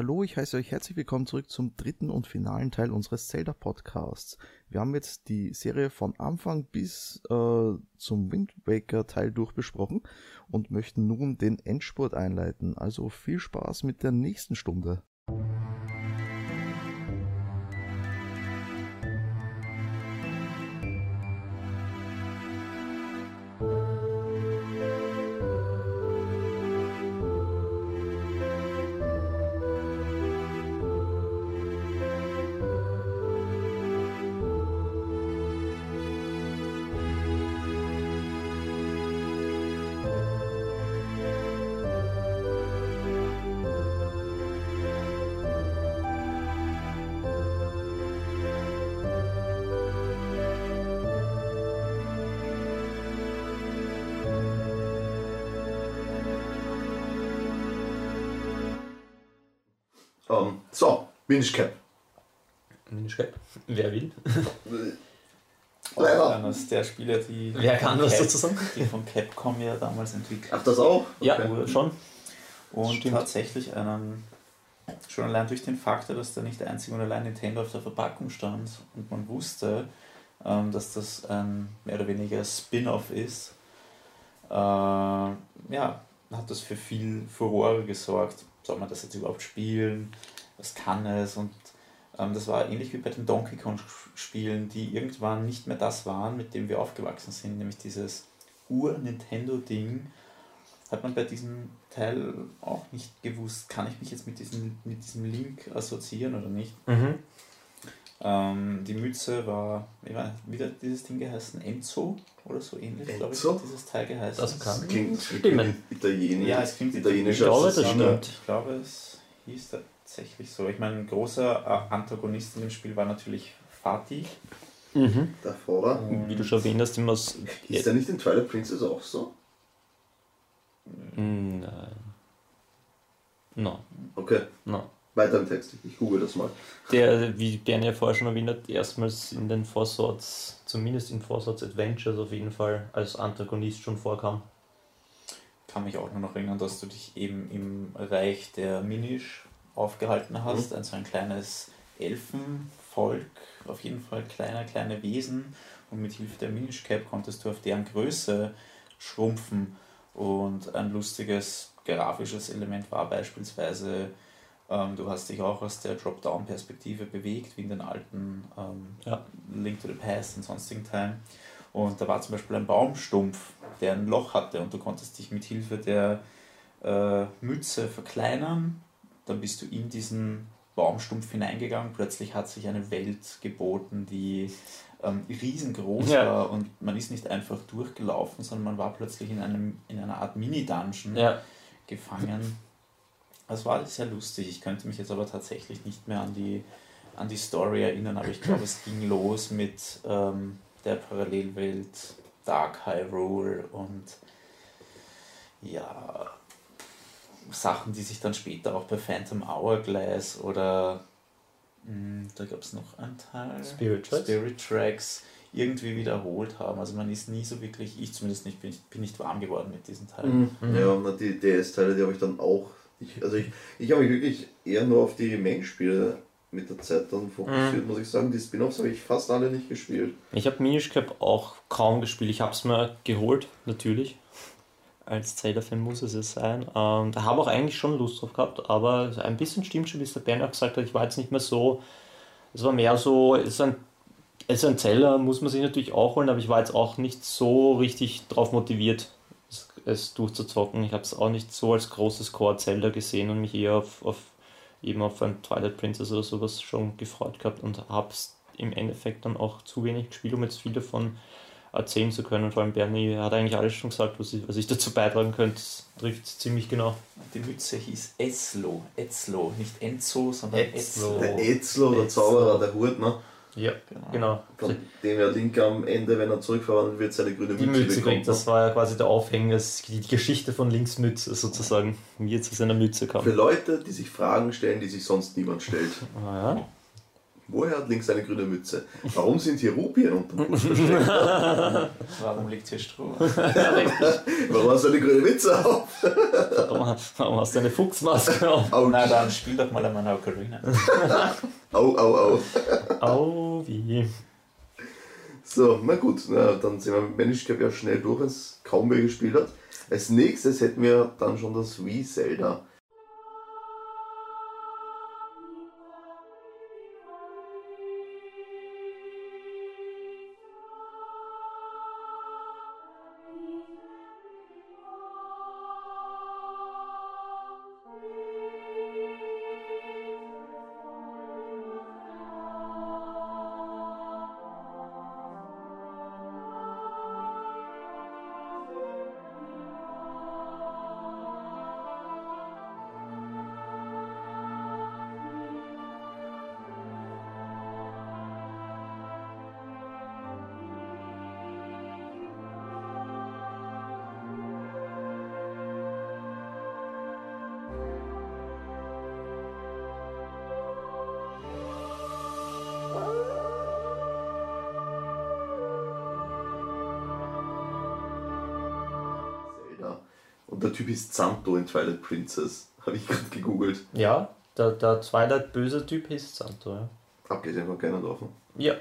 Hallo, ich heiße euch herzlich willkommen zurück zum dritten und finalen Teil unseres Zelda Podcasts. Wir haben jetzt die Serie von Anfang bis äh, zum Wind Waker Teil durchbesprochen und möchten nun den Endspurt einleiten. Also viel Spaß mit der nächsten Stunde. Minish Cap. Minish Cap. Wer will? Leider. Eines der Spiele, die, Wer kann von was Cap- dazu sagen? die von Capcom ja damals entwickelt Ach, das auch? Ja, Okay. schon. Und Stimmt. tatsächlich einen, schon allein durch den Faktor, dass da nicht einzig und allein Nintendo auf der Verpackung stand und man wusste, ähm, dass das ein mehr oder weniger Spin-off ist, äh, ja, hat das für viel Furore gesorgt. Soll man das jetzt überhaupt spielen? Was kann es? Und ähm, das war ähnlich wie bei den Donkey Kong-Spielen, die irgendwann nicht mehr das waren, mit dem wir aufgewachsen sind, nämlich dieses Ur-Nintendo-Ding, hat man bei diesem Teil auch nicht gewusst, kann ich mich jetzt mit diesem, mit diesem Link assoziieren oder nicht. Mhm. Ähm, die Mütze war, wie war wieder dieses Ding geheißen? Enzo oder so ähnlich, glaube ich, Enzo? hat dieses Teil geheißen. Das kann Klingt stimmen. Italienisch. Ja, es klingt italienisch. Ich glaube, das stimmt. Ich glaube, es hieß tatsächlich so. Ich meine, ein großer äh, Antagonist in dem Spiel war natürlich Fatih. Mhm. Der Vorder. Wie du schon erwähnt hast, immer Ist der nicht in Twilight Princess auch so? Nein. No, Okay, no. weiter im Text. Ich google das mal. Der, wie Bernie ja vorher schon erwähnt hat, erstmals in den Four Swords, zumindest in Four Swords Adventures auf jeden Fall, als Antagonist schon vorkam. kann mich auch nur noch erinnern, dass du dich eben im Reich der Minish aufgehalten hast. Also ein kleines Elfenvolk, auf jeden Fall kleine, kleine Wesen. Und mit Hilfe der Minish Cap konntest du auf deren Größe schrumpfen. Und ein lustiges grafisches Element war beispielsweise, ähm, du hast dich auch aus der Drop-Down-Perspektive bewegt, wie in den alten ähm, Ja. Link to the Past und sonstigen Teilen. Und da war zum Beispiel ein Baumstumpf, der ein Loch hatte und du konntest dich mit Hilfe der äh, Mütze verkleinern. Dann bist du in diesen Baumstumpf hineingegangen. Plötzlich hat sich eine Welt geboten, die ähm, riesengroß Ja. war und man ist nicht einfach durchgelaufen, sondern man war plötzlich in, einem, in einer Art Mini-Dungeon Ja, gefangen. Das war sehr lustig. Ich könnte mich jetzt aber tatsächlich nicht mehr an die, an die Story erinnern, aber ich glaube, es ging los mit ähm, der Parallelwelt Dark Hyrule und ja, Sachen, die sich dann später auch bei Phantom Hourglass oder mh, da gab es noch einen Teil, Spirit Tracks. Spirit Tracks irgendwie wiederholt haben. Also man ist nie so wirklich, ich zumindest nicht, bin, bin nicht warm geworden mit diesen Teilen. Mhm. Ja, und die DS-Teile, die habe ich dann auch. Ich, also ich, ich habe mich wirklich eher nur auf die Main-Spiele mit der Zeit dann fokussiert, Mhm. muss ich sagen. Die Spin-Offs habe ich fast alle nicht gespielt. Ich habe Minish Cap auch kaum gespielt. Ich habe es mir geholt, natürlich. Als Zelda-Fan muss es es sein. Ähm, da habe auch eigentlich schon Lust drauf gehabt, aber ein bisschen stimmt schon, wie es der Bernd auch gesagt hat. Ich war jetzt nicht mehr so. Es war mehr so, es ist ein, es ist ein Zelda, muss man sich natürlich auch holen, aber ich war jetzt auch nicht so richtig drauf motiviert, es, es durchzuzocken. Ich habe es auch nicht so als großes Core-Zelda gesehen und mich eher auf, auf eben auf ein Twilight Princess oder sowas schon gefreut gehabt und habe es im Endeffekt dann auch zu wenig gespielt, um jetzt viel davon erzählen zu können. Vor allem Bernie hat eigentlich alles schon gesagt, was ich, was ich dazu beitragen könnte. Das trifft ziemlich genau. Die Mütze hieß Eslo. Etzlo, nicht Enzo, sondern Etzlo. Etzlo. Der Ezlo, der Etzlo. Zauberer, der Hurt, ne? Ja, Genau. genau. Von dem ja Link am Ende, wenn er zurückverwandelt wird, seine grüne Die Mütze Mütze bekommt. kriegt, das war ja quasi der Aufhänger, die Geschichte von Links Mütze sozusagen, wie er zu seiner Mütze kam. Für Leute, die sich Fragen stellen, die sich sonst niemand stellt. Ah, ja. Woher hat links eine grüne Mütze? Warum sind hier Rupien unter dem Busch versteckt? Warum liegt hier Stroh? Warum hast du eine grüne Mütze auf? Warum, warum hast du eine Fuchsmaske auf? Na dann spiel doch mal einmal Ocarina. Au, au, au. Au, wie. So, na gut, na, dann sind wir mit Managed Cap ja schnell durch, wenn es kaum wer gespielt hat. Als nächstes hätten wir dann schon das Wii. Zelda. Ist Santo in Twilight Princess. Habe ich gerade gegoogelt. Ja, der, der Twilight böse Typ hieß Santo, ja. Abgesehen von Ganondorf. Ja.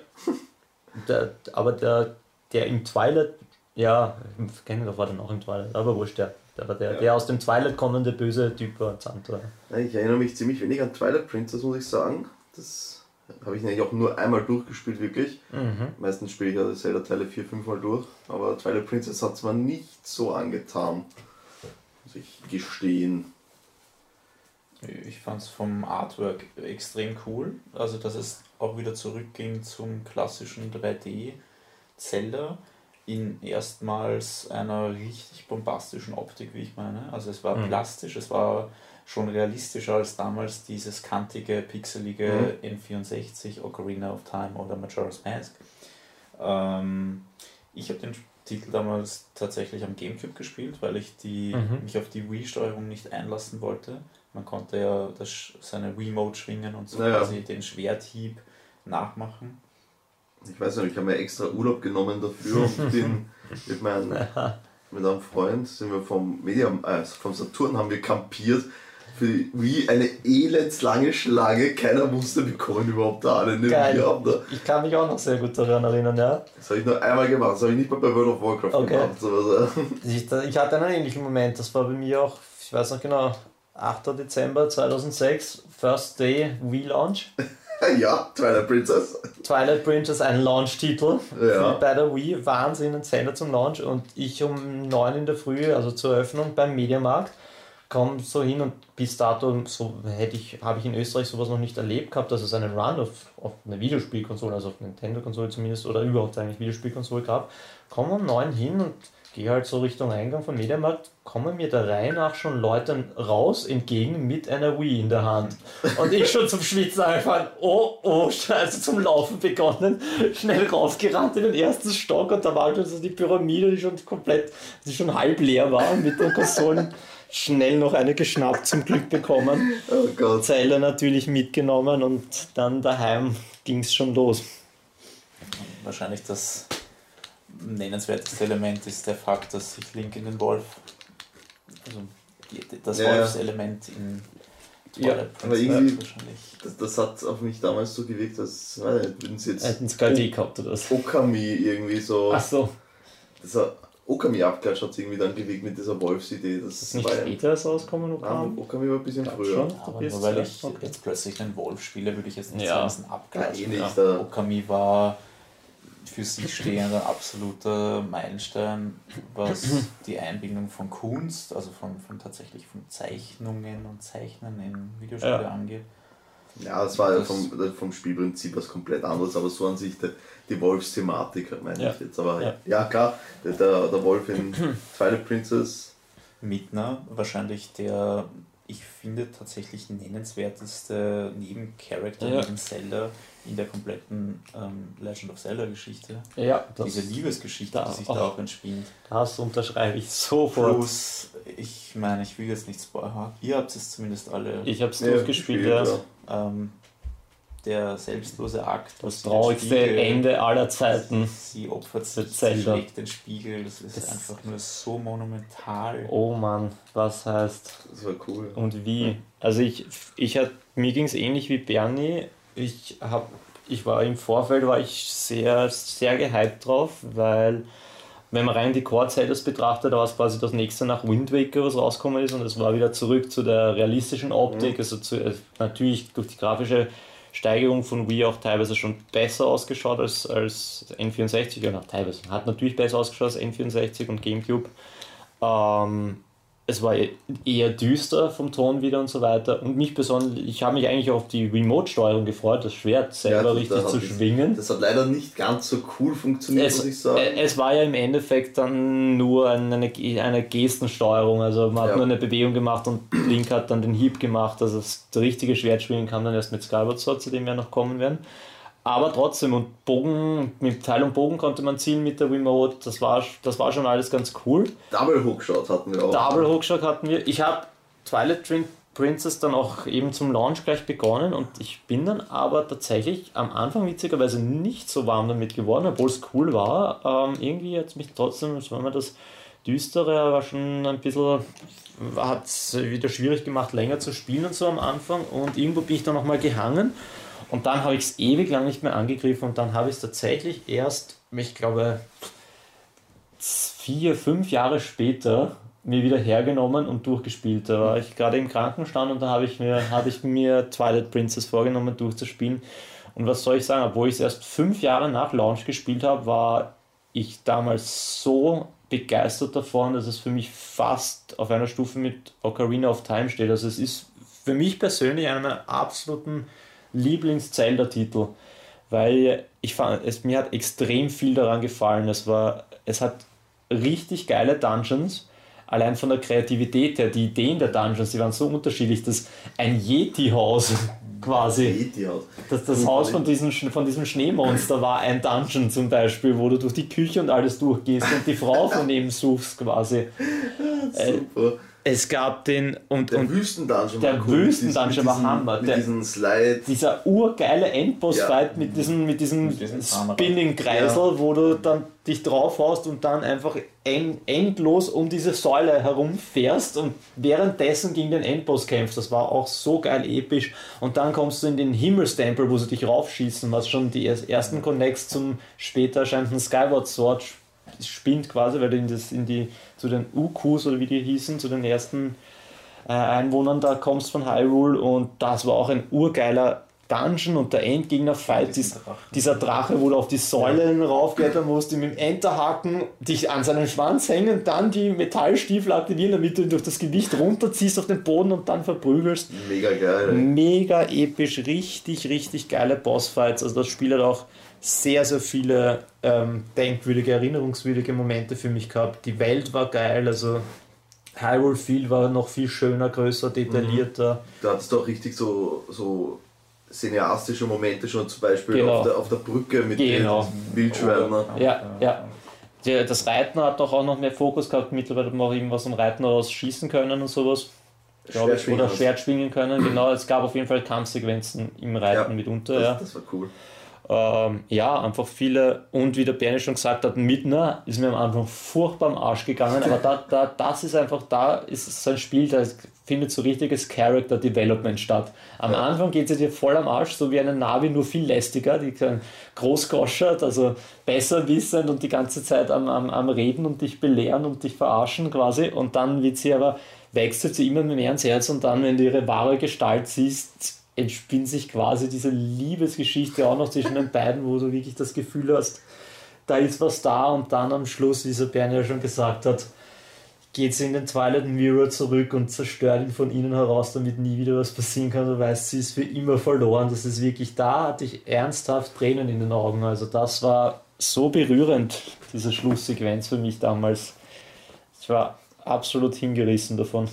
Der, aber der, der im Twilight, ja, Ganondorf war dann auch im Twilight, aber wurscht, der. Der, war der, Ja. der aus dem Twilight kommende böse Typ war ja. Ja, Ich erinnere mich ziemlich wenig an Twilight Princess, muss ich sagen. Das habe ich nämlich auch nur einmal durchgespielt, wirklich. Mhm. Meistens spiele ich ja Zelda-Teile vier, fünf Mal durch. Aber Twilight Princess hat es mir nicht so angetan. Ich gestehen. Ich fand es vom Artwork extrem cool. Also, dass es auch wieder zurückging zum klassischen 3D-Zelda in erstmals einer richtig bombastischen Optik, wie ich meine. Also, es war Mhm. plastisch, es war schon realistischer als damals dieses kantige, pixelige N64 Ocarina of Time oder Majora's Mask. Ähm, ich habe den Titel damals tatsächlich am Gamecube gespielt, weil ich die, Mhm. mich auf die Wii-Steuerung nicht einlassen wollte. Man konnte ja das, seine Wii-Mode schwingen und so Naja. quasi den Schwerthieb nachmachen. Ich weiß nicht, ich habe mir extra Urlaub genommen dafür und bin mit, meinem mit einem Freund sind wir vom Medium, äh, vom Saturn haben wir kampiert Wii eine elendslange Schlange. Keiner wusste, wir kommen überhaupt da alle. Ne? Geil. Ich kann mich auch noch sehr gut daran erinnern, ja. das habe ich nur einmal gemacht, das habe ich nicht mal bei World of Warcraft Okay. gemacht. So, Ich, ich hatte einen ähnlichen Moment, das war bei mir auch, ich weiß noch genau, 8. Dezember 2006, First Day Wii Launch. ja, Twilight Princess. Twilight Princess, ein Launch-Titel Ja. bei der Wii, Wahnsinn, ein Zelda zum Launch und ich um 9 in der Früh, also zur Eröffnung beim Mediamarkt, komme so hin und bis dato so hätte ich, habe ich in Österreich sowas noch nicht erlebt gehabt, dass es einen Run auf, auf eine Videospielkonsole, also auf Nintendo-Konsole zumindest, oder überhaupt eigentlich Videospielkonsole gab. Komme um 9 hin und gehe halt so Richtung Eingang vom Mediamarkt, kommen mir der Reihe nach schon Leuten raus entgegen mit einer Wii in der Hand. Und ich schon zum Schwitzen angefangen, oh, oh, scheiße, zum Laufen begonnen, schnell raufgerannt in den ersten Stock und da war schon so die Pyramide, die schon komplett, die schon halb leer war mit den Konsolen schnell noch eine geschnappt zum Glück bekommen. Oh Gott. Zeile natürlich mitgenommen und dann daheim ging es schon los. Wahrscheinlich das nennenswerteste Element ist der Fakt, dass sich Link in den Wolf, also das Ja, ja. Wolfselement in Ja, aber irgendwie- wahrscheinlich. Das, das hat auf mich damals so gewirkt, als weiß nicht, würden sie jetzt Hätten Idee gehabt oder so. Okami irgendwie so. Ach so, Das hat Okami-Abklatsch hat es irgendwie dann gewirkt mit dieser Wolfsidee. Das ist nicht später erst rausgekommen, Okami? Okami war ein bisschen früher. schon? Aber nur weil zuerst, ich okay. jetzt plötzlich einen Wolf spiele, würde ich jetzt nicht Ja. sagen, es ist ein Ja, Abklatsch. eh nicht. Ja. Da, Okami war für sich stehender absoluter Meilenstein, was die Einbindung von Kunst, also von, von tatsächlich von Zeichnungen und Zeichnen in Videospiele Ja. angeht. Ja, das war ja Das- vom, vom Spielprinzip was komplett anderes, aber so an sich die, die Wolfsthematik, meine Ja. ich jetzt. Aber ja, Ja. klar, der, der, der Wolf in Twilight Princess, Midna wahrscheinlich der, ich finde, tatsächlich nennenswerteste Nebencharakter Ja. neben Zelda in der kompletten ähm, Legend of Zelda-Geschichte. Ja, das, Diese Liebesgeschichte, da die sich auch. da auch entspinnt. das unterschreibe ich sofort. Plus, ich meine, ich will jetzt nicht spoilern. Ihr habt es zumindest alle. Ich habe es Ja, durchgespielt, gespielt, ja. Ähm, der selbstlose Akt. Das traurigste Ende aller Zeiten. Sie opfert sich, sie schlägt den Spiegel, das ist das einfach nur so monumental. Oh Mann, was heißt. Das war cool. Und wie? Also ich, ich hat, mir ging es ähnlich wie Bernie. Ich habe ich war im Vorfeld war ich sehr, sehr gehypt drauf, weil wenn man rein die Core-Zeiters betrachtet, da war es quasi das nächste nach Wind Waker, was rausgekommen ist, und es war wieder zurück zu der realistischen Optik, mhm. also zu, äh, natürlich durch die grafische Steigerung von Wii auch teilweise schon besser ausgeschaut als, als N64, ja, teilweise, hat natürlich besser ausgeschaut als N64 und Gamecube. Ähm, es war eher düster vom Ton wieder und so weiter. Und mich besonders, ich habe mich eigentlich auf die Remote-Steuerung gefreut, das Schwert selber ja, richtig zu schwingen. Das hat leider nicht ganz so cool funktioniert, es, muss ich sagen. Äh, es war ja im Endeffekt dann nur eine, eine Gestensteuerung. Also man hat ja. nur eine Bewegung gemacht und Link hat dann den Hieb gemacht. Also das, richtige Schwertschwingen kam dann erst mit Skyward Sword, zu dem wir noch kommen werden. Aber trotzdem, und Bogen, mit Teil und Bogen konnte man zielen mit der Remote, das war, das war schon alles ganz cool. Double Hookshot hatten wir auch. Double Hookshot hatten wir. Ich habe Twilight Drink Princess dann auch eben zum Launch gleich begonnen und ich bin dann aber tatsächlich am Anfang witzigerweise nicht so warm damit geworden, obwohl es cool war. Ähm, irgendwie hat es mich trotzdem, wenn man das Düstere war schon ein bisschen, hat es wieder schwierig gemacht, länger zu spielen und so am Anfang und irgendwo bin ich dann nochmal gehangen und dann habe ich es ewig lang nicht mehr angegriffen und dann habe ich es tatsächlich erst, ich glaube, vier, fünf Jahre später mir wieder hergenommen und durchgespielt. Da war ich gerade im Krankenstand und da habe ich, mir, habe ich mir Twilight Princess vorgenommen durchzuspielen. Und was soll ich sagen, obwohl ich es erst fünf Jahre nach Launch gespielt habe, war ich damals so begeistert davon, dass es für mich fast auf einer Stufe mit Ocarina of Time steht. Also es ist für mich persönlich einer meiner absoluten Lieblings-Zelda-Titel, weil ich fand, es, mir hat extrem viel daran gefallen. Es, war, es hat richtig geile Dungeons, allein von der Kreativität her, die Ideen der Dungeons, die waren so unterschiedlich, dass ein Yeti-Haus quasi, Yeti-Haus. das, das Haus von diesem, von diesem Schneemonster war ein Dungeon zum Beispiel, wo du durch die Küche und alles durchgehst und die Frau von ihm suchst quasi. Super. Es gab den und der und Wüstendungeon der cool. Wüstendungeon war Hammer. Mit der, diesen Slide. Dieser urgeile Endboss-Fight ja. mit diesem, mit diesem Spinning-Kreisel, ja. wo du dann dich drauf haust und dann einfach endlos um diese Säule herumfährst und währenddessen gegen den Endboss kämpfst. Das war auch so geil episch. Und dann kommst du in den Himmelstempel, wo sie dich raufschießen, was schon die ersten Connects zum später erscheinenden Skyward Sword spinnt quasi, weil du in, das, in die, zu den Ukus oder wie die hießen, zu den ersten äh, Einwohnern da kommst von Hyrule und das war auch ein urgeiler Dungeon und der Endgegner-Fight, dies, dieser Drache, wo du auf die Säulen ja. raufklettern musst, mit dem Enterhaken dich an seinen Schwanz hängen, dann die Metallstiefel aktivieren, damit du ihn durch das Gewicht runterziehst auf den Boden und dann verprügelst. Mega geil. Mega episch, richtig, richtig geile Bossfights. Also das Spiel hat auch sehr, sehr viele ähm, denkwürdige, erinnerungswürdige Momente für mich gehabt. Die Welt war geil, also Hyrule Field war noch viel schöner, größer, detaillierter. Mhm. Da hattest du auch richtig so, so cineastische Momente schon, zum Beispiel genau. auf, der, auf der Brücke mit genau. den Wildschwärmern. Ja, ja. Das Reiten hat doch auch noch mehr Fokus gehabt. Mittlerweile hat man auch irgendwas am Reiten aus schießen können und sowas. Ich, oder Schwert schwingen können, genau. Es gab auf jeden Fall Kampfsequenzen im Reiten ja, mitunter. Das, ja. das war cool. Ähm, ja, einfach viele, und wie der Bernie schon gesagt hat, Midna ist mir am Anfang furchtbar am Arsch gegangen, aber da, da, das ist einfach, da ist so ein Spiel, da findet so richtiges Character Development statt. Am ja. Anfang geht es dir voll am Arsch, so wie eine Navi, nur viel lästiger, die großgoschert, also besser wissend und die ganze Zeit am, am, am Reden und dich belehren und dich verarschen quasi, und dann wird sie aber, wechselt sie immer mehr ins Herz und dann, wenn du ihre wahre Gestalt siehst, entspinnt sich quasi diese Liebesgeschichte auch noch zwischen den beiden, wo du wirklich das Gefühl hast, da ist was da und dann am Schluss, wie Sabine ja schon gesagt hat, geht sie in den Twilight Mirror zurück und zerstört ihn von innen heraus, damit nie wieder was passieren kann. Du weißt, sie ist für immer verloren. Das ist wirklich, da hatte ich ernsthaft Tränen in den Augen. Also das war so berührend, diese Schlusssequenz für mich damals. Ich war absolut hingerissen davon.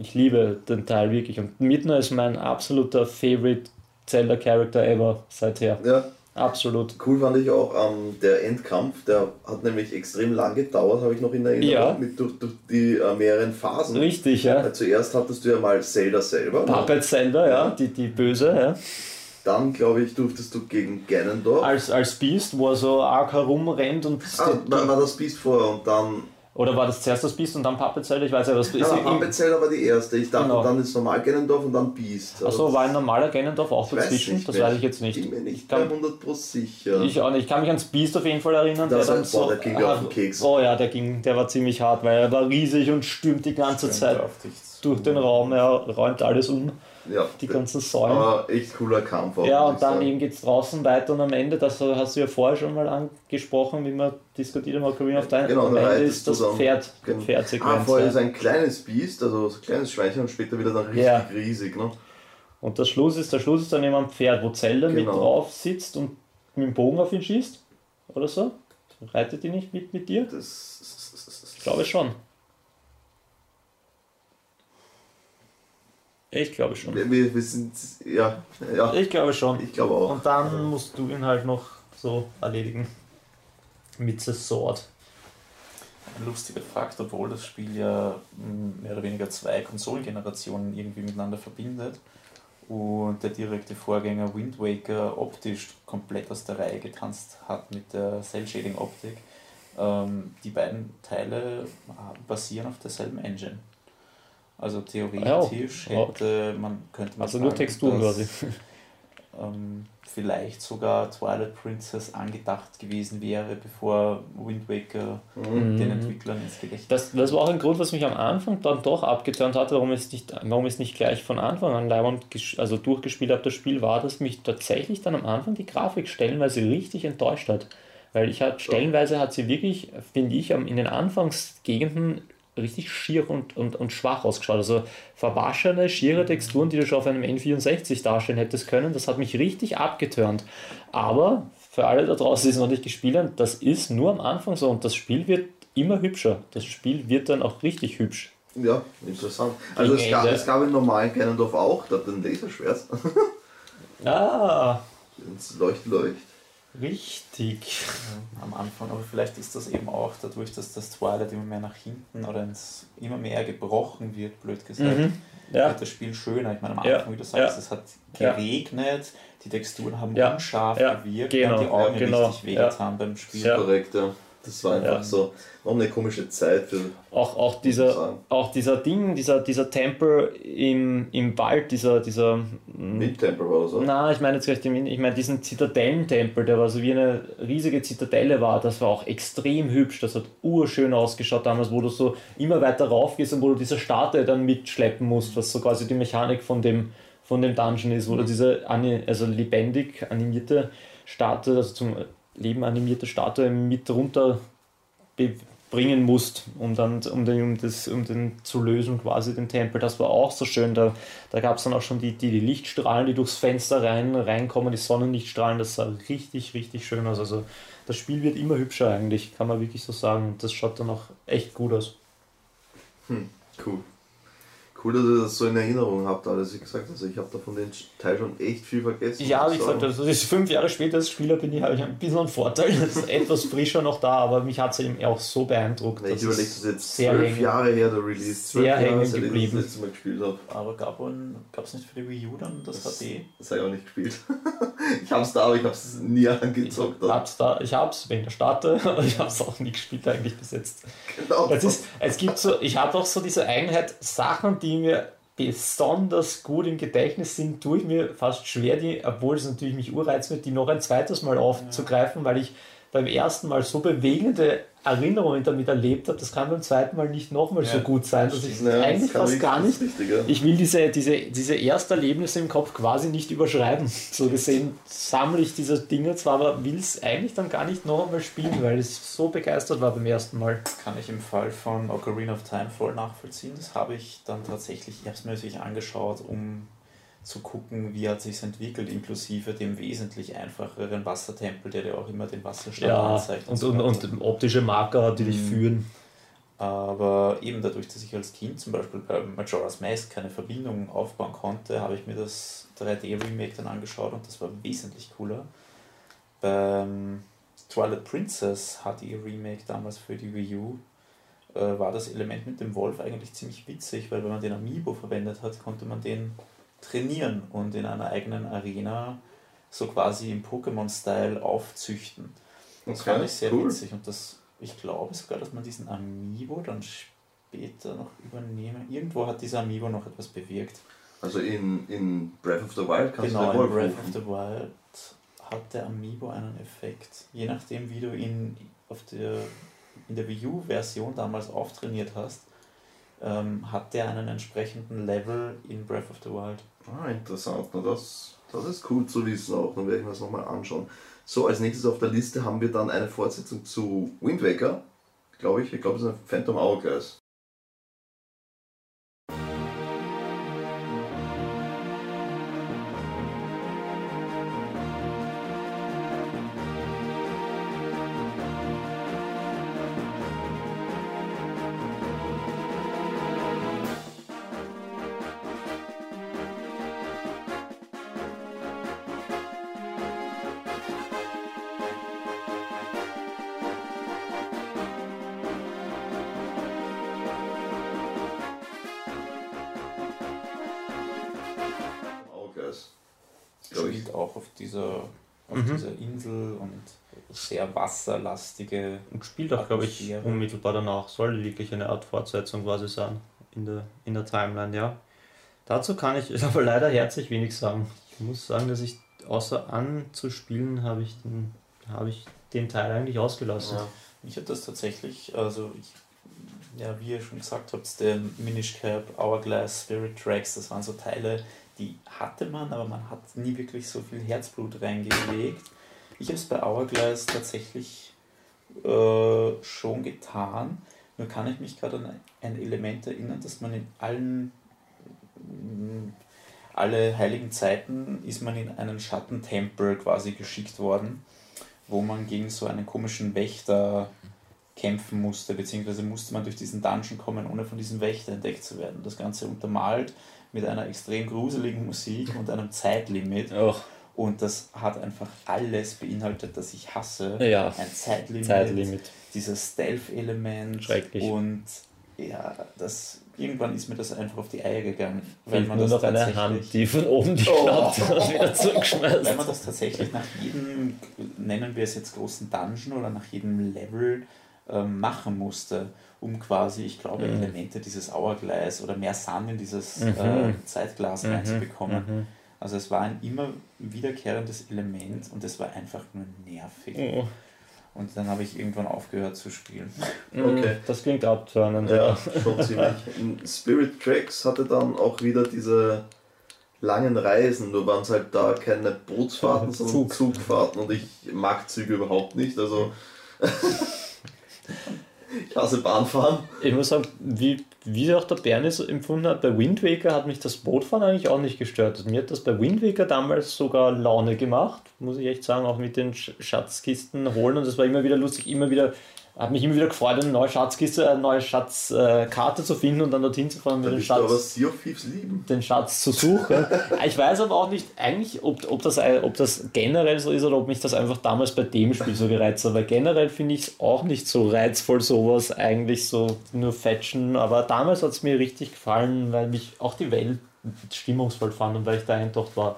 Ich liebe den Teil wirklich. Und Midna ist mein absoluter Favorite Zelda-Character ever seither. Ja. Absolut. Cool fand ich auch ähm, der Endkampf, der hat nämlich extrem lang gedauert, habe ich noch in Erinnerung, ja. mit, durch, durch die äh, mehreren Phasen. Richtig, ja. Weil zuerst hattest du ja mal Zelda selber. Puppet Zelda, ja, die, die böse, ja. dann, glaube ich, durftest du gegen Ganondorf. Als, als Beast, wo er so arg herumrennt und. Ah, war, war das Beast vorher und dann. Oder war das zuerst das Beast und dann Puppet Zelda? Ich weiß ja, was Ja, ist. Puppet Zelda war die erste. Ich dachte, Genau. dann ist normal Ganondorf und dann Beast. Achso, war ein normaler Ganondorf auch Ich dazwischen? nicht Das weiß ich jetzt nicht. Ich bin mir nicht kann- bei 100% sicher. Ich auch nicht. Ich kann mich ans Beast auf jeden Fall erinnern. Das der dann boah, der ging mir auf den Keks. Oh ja, der ging, der war ziemlich hart, weil er war riesig und stürmt die ganze Zeit durch den Raum. Er räumt alles um, ja, die ganzen Säulen. aber echt cooler Kampf auch. Ja, und dann sagen. eben geht es draußen weiter und am Ende, das hast du ja vorher schon mal angesprochen, wie wir diskutiert haben, Ocarina of Time, Genau, am Ende ist das dann- Pferd, Genau. Pferdsequenz. Ah, vorher ja. ist ein kleines Biest, also so ein kleines Schweinchen und später wieder dann richtig Ja. riesig. Ne? Und der Schluss ist, der Schluss ist dann eben am Pferd, wo Zelda mit Genau. drauf sitzt und mit dem Bogen auf ihn schießt. Oder so? Reitet die nicht mit mit dir? Das, Ich glaube schon. Ich glaube schon. wir, wir, sind, ja, ja, Ich glaube schon. ich glaube auch. Und dann musst du ihn halt noch so erledigen. Mit the Sword. Ein lustiger Fakt, obwohl das Spiel ja mh, mehr oder weniger zwei Konsolengenerationen irgendwie miteinander verbindet und der direkte Vorgänger Wind Waker optisch komplett aus der Reihe getanzt hat mit der Cell-Shading-Optik. Ähm, die beiden Teile äh, basieren auf derselben Engine. Also theoretisch Ja. hätte man, könnte man Also nur sagen, Texturen dass, quasi. ähm, vielleicht sogar Twilight Princess angedacht gewesen wäre, bevor Wind Waker Mhm. den. Entwicklern ins Gedächtnis Das, das war auch ein Grund, was mich am Anfang dann doch abgeturnt hat, warum ich es nicht, warum ich es nicht gleich von Anfang an leibend gesch- also durchgespielt habe, das Spiel, war, dass mich tatsächlich dann am Anfang die Grafik stellenweise richtig enttäuscht hat. Weil ich hat, stellenweise hat sie wirklich, finde ich, am- in den Anfangsgegenden richtig schier und, und, und schwach ausgeschaut. Also verwaschene, schiere Texturen, die du schon auf einem N64 darstellen hättest können, das hat mich richtig abgeturnt. Aber für alle da draußen, die es noch nicht gespielt haben, das ist nur am Anfang so und das Spiel wird immer hübscher. Das Spiel wird dann auch richtig hübsch. Ja, interessant. Also es gab, es gab im normalen Ganondorf auch, da hat ein Laserschwert. Ah, ins Leucht, Leucht. Richtig. am Anfang, aber vielleicht ist das eben auch dadurch, dass das Twilight immer mehr nach hinten oder ins, immer mehr gebrochen wird, blöd gesagt, Mhm. Ja, wird das Spiel schöner. Ich meine, am Ja, Anfang, wie du sagst, ja. es hat Ja. geregnet, die Texturen haben Ja, unscharf ja, gewirkt, genau, die Augen ja, genau, richtig wehgetan beim Spiel. Ja. Korrekt, ja. Das war einfach Ja. so. War eine komische Zeit für. auch, auch, dieser, auch dieser Ding, dieser, dieser Tempel im, im Wald, dieser, dieser mm, Mid-Temper oder so. Na, ich meine jetzt gleich den, ich meine diesen Zitadellentempel, der war so wie eine riesige Zitadelle war, das war auch extrem hübsch, das hat urschön ausgeschaut damals, wo du so immer weiter rauf gehst und wo du diese Statue dann mitschleppen musst, was so quasi die Mechanik von dem, von dem Dungeon ist, wo du diese also lebendig animierte Statue, also zum Leben animierte Statue mit runter bringen musst, um dann um den, um, das, um den zu lösen, quasi den Tempel. Das war auch so schön. Da, da gab es dann auch schon die, die, die Lichtstrahlen, die durchs Fenster rein, reinkommen, die Sonnenlichtstrahlen, das sah richtig, richtig schön aus. Also das Spiel wird immer hübscher eigentlich, kann man wirklich so sagen. Das schaut dann auch echt gut aus. Cool. Cool, dass ihr das so in Erinnerung habt, alles. Wie gesagt, also ich habe da von den Teil schon echt viel vergessen. Ja, wie ich gesagt, sagen. das ist fünf Jahre später als Spieler bin ich, habe ich ein bisschen einen Vorteil. Das ist etwas frischer noch da, aber mich hat es eben auch so beeindruckt. Nee, ich überlege, es das jetzt sehr zwölf hängen- Jahre her, der Release. Zwölf sehr Jahre, hängen ich geblieben. das letzte Mal gespielt habe. Aber gab es nicht für die Wii U dann das, Das- HD? Das habe ich auch nicht gespielt. ich habe es da, aber ich habe es nie angezockt. Ich hab's da, ich hab's wegen der Starte, aber ich hab's auch nie gespielt eigentlich bis jetzt. Genau. Es, ist, es gibt so, ich habe auch so diese Eigenheit, Sachen, die mir besonders gut im Gedächtnis sind, tue ich mir fast schwer, die, obwohl es natürlich mich urreizt die noch ein zweites Mal aufzugreifen, weil ich beim ersten Mal so bewegende Erinnerungen damit erlebt habe, das kann beim zweiten Mal nicht nochmal so Ja, gut sein, dass ich. Ja, eigentlich das fast ich- gar nicht ich will diese, diese, diese ersten Erlebnisse im Kopf quasi nicht überschreiben. So gesehen sammle ich diese Dinge zwar, aber will es eigentlich dann gar nicht noch einmal spielen, weil ich so begeistert war beim ersten Mal. Kann ich im Fall von Ocarina of Time voll nachvollziehen. Das habe ich dann tatsächlich, es natürlich angeschaut, um zu gucken, wie hat sich entwickelt, inklusive dem wesentlich einfacheren Wassertempel, der dir auch immer den Wasserstand Ja, anzeigt. und, und, weiter. und optische Marker, die dich Mhm. führen. Aber eben dadurch, dass ich als Kind zum Beispiel bei Majora's Mask keine Verbindung aufbauen konnte, habe ich mir das 3D-Remake dann angeschaut und das war wesentlich cooler. Beim Twilight Princess HD-Remake damals für die Wii U äh, war das Element mit dem Wolf eigentlich ziemlich witzig, weil wenn man den Amiibo verwendet hat, konnte man den trainieren und in einer eigenen Arena so quasi im Pokémon-Style aufzüchten. Das okay, fand ich sehr cool. witzig und das, ich glaube sogar, dass man diesen Amiibo dann später noch übernehmen. Irgendwo hat dieser Amiibo noch etwas bewirkt. Also in, in Breath of the Wild kannst genau, du Genau, in Breath rufen. of the Wild hat der Amiibo einen Effekt. Je nachdem, wie du ihn auf der, in der Wii U-Version damals auftrainiert hast, ähm, hat der einen entsprechenden Level in Breath of the Wild. Ah, interessant. Na, das, das ist cool zu wissen auch. Dann werde ich mir das nochmal anschauen. So, als nächstes auf der Liste haben wir dann eine Fortsetzung zu Wind Waker. Glaube ich. Ich glaube, es ist ein Phantom Hourglass. Dieser, auf mhm. dieser Insel und sehr wasserlastige. Und spielt auch, glaube ich, unmittelbar danach. Soll wirklich eine Art Fortsetzung quasi sein in der, in der Timeline, ja. Dazu kann ich aber leider herzlich wenig sagen. Ich muss sagen, dass ich außer anzuspielen habe ich den, habe ich den Teil eigentlich ausgelassen. Ja. Mich hat das tatsächlich, also ich, ja, wie ihr schon gesagt habt, der Minish Cap, Hourglass, Spirit Tracks, das waren so Teile, die hatte man, aber man hat nie wirklich so viel Herzblut reingelegt. Ich habe es bei Hourglass tatsächlich äh, schon getan. Nur kann ich mich gerade an ein Element erinnern, dass man in allen mm, alle heiligen Zeiten ist man in einen Schattentempel quasi geschickt worden, wo man gegen so einen komischen Wächter kämpfen musste, beziehungsweise musste man durch diesen Dungeon kommen, ohne von diesem Wächter entdeckt zu werden. Das Ganze untermalt mit einer extrem gruseligen Musik und einem Zeitlimit. Oh. Und das hat einfach alles beinhaltet, das ich hasse. Ja. Ein Zeitlimit, Zeitlimit. dieses Stealth-Element. Schrecklich. Und ja, das, irgendwann ist mir das einfach auf die Eier gegangen. Weil man nur das noch eine Hand, die von oben die oh. klappt und wieder zurückschmeißt. Weil man das tatsächlich nach jedem, nennen wir es jetzt großen Dungeon oder nach jedem Level ähm, machen musste um quasi, ich glaube, mhm. Elemente dieses Hourglass oder mehr Sand in dieses mhm. äh, Zeitglas mhm. reinzubekommen. Mhm. Also es war ein immer wiederkehrendes Element und es war einfach nur nervig. Oh. Und dann habe ich irgendwann aufgehört zu spielen. Mhm. Okay. Das klingt abtörnend. Ja, schon ziemlich. Spirit Tracks hatte dann auch wieder diese langen Reisen, nur waren es halt da keine Bootsfahrten, sondern Zug. Zugfahrten und ich mag Züge überhaupt nicht. Also Ich hasse Bahnfahren. Ich muss sagen, wie, wie auch der Bernie so empfunden hat, bei Wind Waker hat mich das Bootfahren eigentlich auch nicht gestört. Mir hat das bei Wind Waker damals sogar Laune gemacht, muss ich echt sagen, auch mit den Schatzkisten holen und es war immer wieder lustig, immer wieder hat mich immer wieder gefreut, eine neue Schatzkiste, eine neue Schatzkarte äh, zu finden und dann dorthin zu fahren, mit den Schatz, den Schatz zu suchen. ich weiß aber auch nicht eigentlich, ob, ob, das, ob das generell so ist oder ob mich das einfach damals bei dem Spiel so gereizt hat, weil generell finde ich es auch nicht so reizvoll, sowas eigentlich so nur fetchen, aber damals hat es mir richtig gefallen, weil mich auch die Welt stimmungsvoll fand und weil ich da eintaucht war.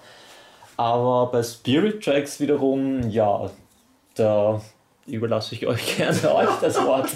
Aber bei Spirit Tracks wiederum, ja, da überlasse ich euch gerne euch das Wort.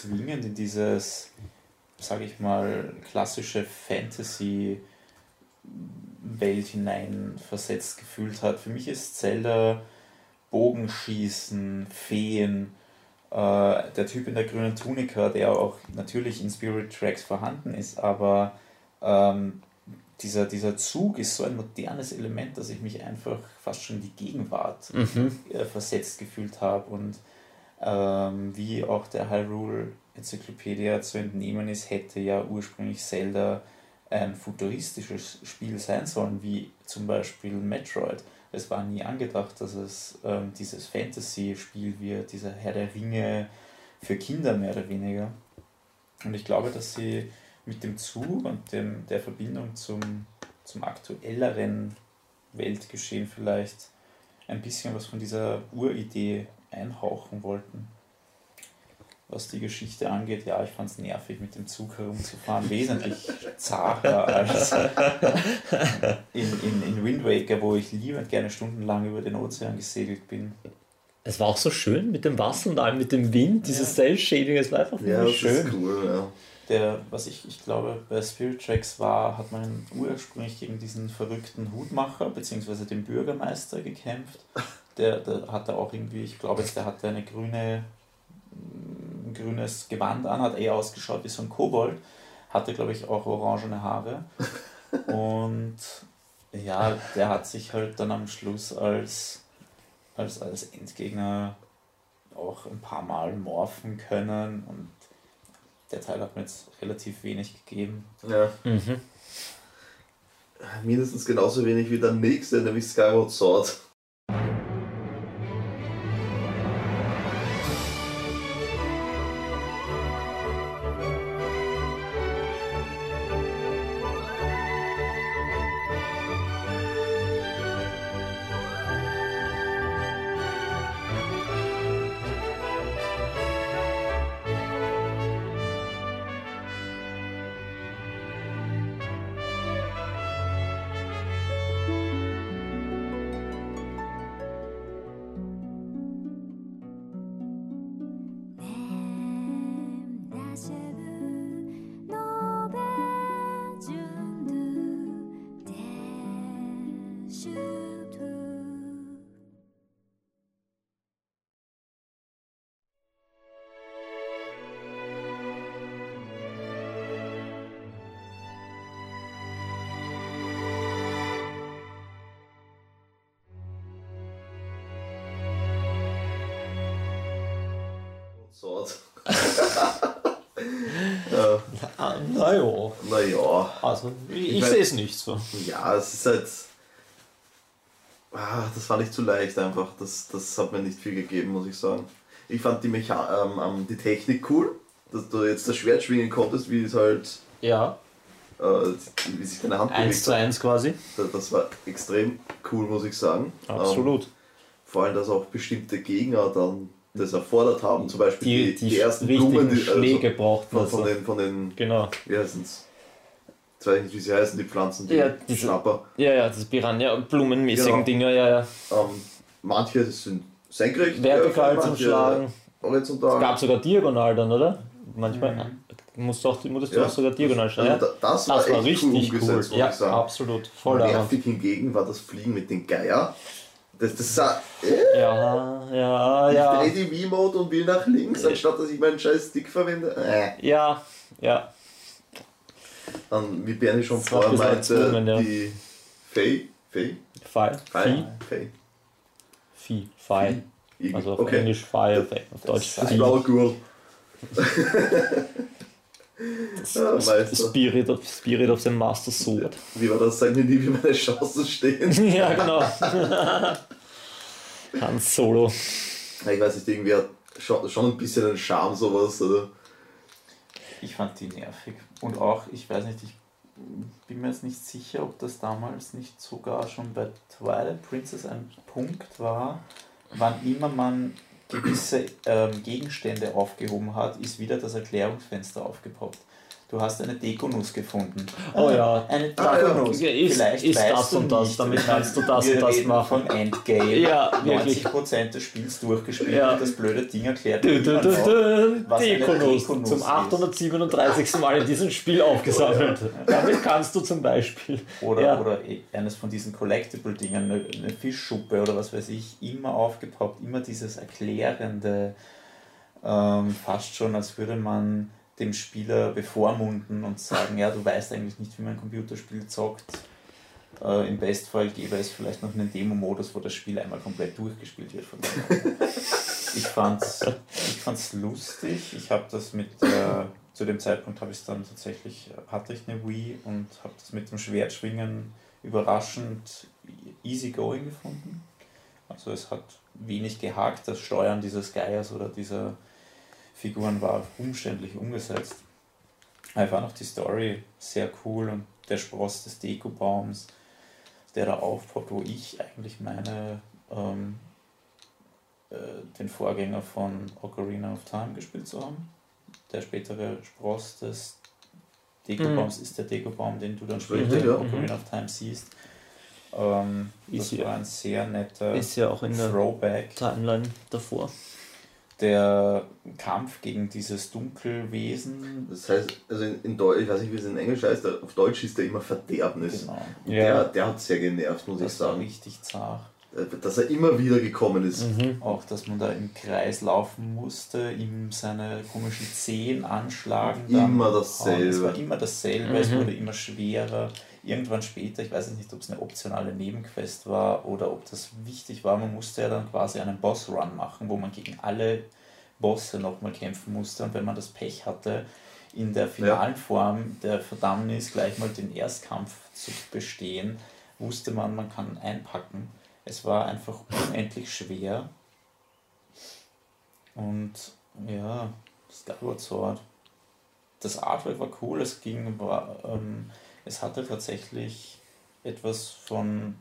Zwingend in dieses, sage ich mal, klassische Fantasy Welt hinein versetzt gefühlt hat. Für mich ist Zelda Bogenschießen, Feen, äh, der Typ in der grünen Tunika, der auch natürlich in Spirit Tracks vorhanden ist, aber ähm, dieser, dieser Zug ist so ein modernes Element, dass ich mich einfach fast schon in die Gegenwart mhm. äh, versetzt gefühlt habe und ähm, wie auch der Hyrule Enzyklopädie zu entnehmen ist, hätte ja ursprünglich Zelda ein futuristisches Spiel sein sollen, wie zum Beispiel Metroid. Es war nie angedacht, dass es ähm, dieses Fantasy-Spiel wird, dieser Herr der Ringe für Kinder mehr oder weniger. Und ich glaube, dass sie mit dem Zug und dem, der Verbindung zum, zum aktuelleren Weltgeschehen vielleicht ein bisschen was von dieser Uridee einhauchen wollten. Was die Geschichte angeht, ja, ich fand es nervig, mit dem Zug herumzufahren, wesentlich zacher als in, in, in Wind Waker, wo ich liebend gerne stundenlang über den Ozean gesegelt bin. Es war auch so schön mit dem Wasser und allem mit dem Wind, dieses ja. Cell-Shading, es war einfach ja, schön. Ist cool, ja. Der, was ich, ich glaube, bei Spirit Tracks war, hat man ursprünglich gegen diesen verrückten Hutmacher bzw. den Bürgermeister gekämpft. Der, der hatte auch irgendwie, ich glaube jetzt, der hatte eine grüne, ein grünes Gewand an, hat eher ausgeschaut wie so ein Kobold, hatte glaube ich auch orangene Haare. Und ja, der hat sich halt dann am Schluss als als, als Endgegner auch ein paar Mal morphen können und der Teil hat mir jetzt relativ wenig gegeben. Ja. Mhm. Mindestens genauso wenig wie der nächste, nämlich Skyward. Sword. Es nicht so. Ja, es ist halt. Ah, das war nicht zu leicht einfach. Das, das hat mir nicht viel gegeben, muss ich sagen. Ich fand die, Mecha ähm, ähm die Technik cool, dass du jetzt das Schwert schwingen konntest, wie es halt. Ja. Äh, wie sich deine Hand bewegt. 1 zu 1 quasi. Das, das, war extrem cool, muss ich sagen. Absolut. Ähm, vor allem, dass auch bestimmte Gegner dann das erfordert haben, zum Beispiel die, die, die ersten Blumen, die Schläge also braucht von, von, den, von den, genau. wie heißen es? Ich weiß nicht, wie sie heißen, die Pflanzen, die ja, diese, Schnapper. Ja, ja, das Piranha-blumenmäßigen genau. Dinger, ja, ja. Ähm, manche sind senkrecht, vertikal zum Schlagen. Horizontal. Es gab sogar diagonal dann, oder? Manchmal mhm. musst du auch, musst du ja. auch sogar diagonal schlagen. Also das, war, das war richtig cool, cool. Ja, absolut. Voll Nervig hingegen war das Fliegen mit den Geier. Das, das sah, äh, ja, ja, ja. Ich drehe die V-Mode und will nach links, anstatt dass ich meinen scheiß Stick verwende. Äh. Ja, ja. Dann, wie Bernie schon vorher meinte, ja. die Fey, Fey? Fei. Fei. Fei. Vieh. Fei. Also auf okay. Englisch Fei, auf Deutsch Das blaue Gurl. Das ja, Spirit, of, Spirit of the Master Sword. Wie war das? Sag mir nie, wie meine Chancen stehen. ja, genau. Hans Solo. Ja, ich weiß nicht, irgendwie hat schon, schon ein bisschen einen Charme sowas, oder? Ich fand die nervig. Und auch, ich weiß nicht, ich bin mir jetzt nicht sicher, ob das damals nicht sogar schon bei Twilight Princess ein Punkt war, wann immer man gewisse ähm, Gegenstände aufgehoben hat, ist wieder das Erklärungsfenster aufgepoppt. Du hast eine Dekonuss gefunden. Oh ja. Eine Dekonuss. Ah, ja. Ist, Vielleicht ist das und das, damit kannst du das und das machen. von Endgame. Ja, 90% des Spiels durchgespielt ja. und das blöde Ding erklärt. Du, du, du, du. Was Dekonuss. Zum 837. Mal in diesem Spiel aufgesammelt. damit kannst du zum Beispiel. Oder, ja. oder eines von diesen Collectible-Dingen, eine, eine Fischschuppe oder was weiß ich, immer aufgepoppt. Immer dieses erklärende, ähm, fast schon, als würde man dem Spieler bevormunden und sagen, ja, du weißt eigentlich nicht, wie man ein Computerspiel zockt. Äh, Im Bestfall gäbe es vielleicht noch einen Demo-Modus, wo das Spiel einmal komplett durchgespielt wird ich fand's, ich fand's lustig. Ich habe das mit der, zu dem Zeitpunkt habe ich dann tatsächlich, hatte ich eine Wii und habe das mit dem Schwertschwingen überraschend easy going gefunden. Also es hat wenig gehakt, das Steuern dieses Geiers oder dieser Figuren war umständlich umgesetzt. Einfach noch die Story sehr cool und der Spross des Dekobaums, der da aufpoppt, wo ich eigentlich meine, ähm, äh, den Vorgänger von Ocarina of Time gespielt zu haben. Der spätere Spross des Dekobaums mhm. ist der Dekobaum, den du dann später in Ocarina of Time siehst. Ähm, das war ein sehr netter ist ja auch in Throwback. der Timeline davor der Kampf gegen dieses Dunkelwesen. Das heißt, also in, in Deutsch, ich weiß nicht, wie es in Englisch heißt, auf Deutsch ist der immer Verderbnis. Genau. Ja. Der, der hat sehr genervt, muss das ich sagen. War richtig zart. Äh, dass er immer wieder gekommen ist. Mhm. Auch, dass man da im Kreis laufen musste, ihm seine komischen Zehen anschlagen. Immer dasselbe. Es war immer dasselbe, mhm. es wurde immer schwerer irgendwann später, ich weiß jetzt nicht, ob es eine optionale Nebenquest war oder ob das wichtig war, man musste ja dann quasi einen Boss-Run machen, wo man gegen alle Bosse nochmal kämpfen musste und wenn man das Pech hatte, in der finalen ja. Form der Verdammnis gleich mal den Erstkampf zu bestehen, wusste man, man kann einpacken. Es war einfach unendlich schwer. Und ja, Skyward Sword. Das Artwork war cool, es ging, war, ähm, es hatte tatsächlich etwas von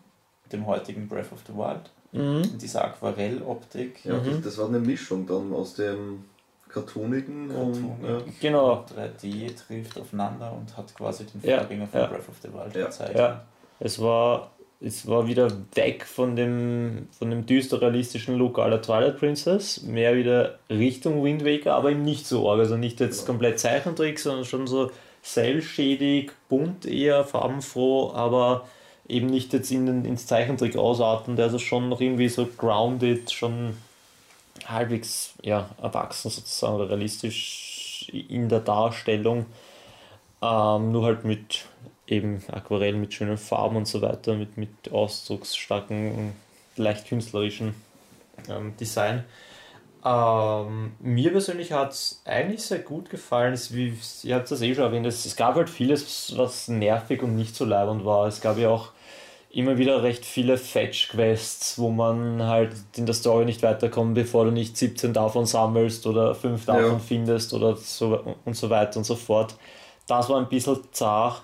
dem heutigen Breath of the Wild. Mhm. Dieser Aquarelloptik. Ja, mhm. das, war eine Mischung dann aus dem Cartoonigen Cartoonig. und ja. genau. 3D trifft aufeinander und hat quasi den Vorgänger ja, von ja. Breath of the Wild ja. gezeigt. Ja. Es war es war wieder weg von dem, von dem düster realistischen Look aller Twilight Princess, mehr wieder Richtung Wind Waker, aber eben nicht so arg. Also nicht jetzt komplett Zeichentrick, sondern schon so cellschädig, bunt eher, farbenfroh, aber eben nicht jetzt in den, ins Zeichentrick ausarten, der also schon noch irgendwie so grounded, schon halbwegs ja, erwachsen sozusagen oder realistisch in der Darstellung. Ähm, nur halt mit eben Aquarell mit schönen Farben und so weiter, mit, mit ausdrucksstarken, leicht künstlerischen ähm, Design. Ähm, mir persönlich hat es eigentlich sehr gut gefallen. Es, wie, ihr habt das eh schon erwähnt, es, es gab halt vieles, was nervig und nicht so leibend war. Es gab ja auch immer wieder recht viele Fetch-Quests, wo man halt in der Story nicht weiterkommt, bevor du nicht 17 davon sammelst oder 5 davon ja. findest oder so und so weiter und so fort. Das war ein bisschen zart.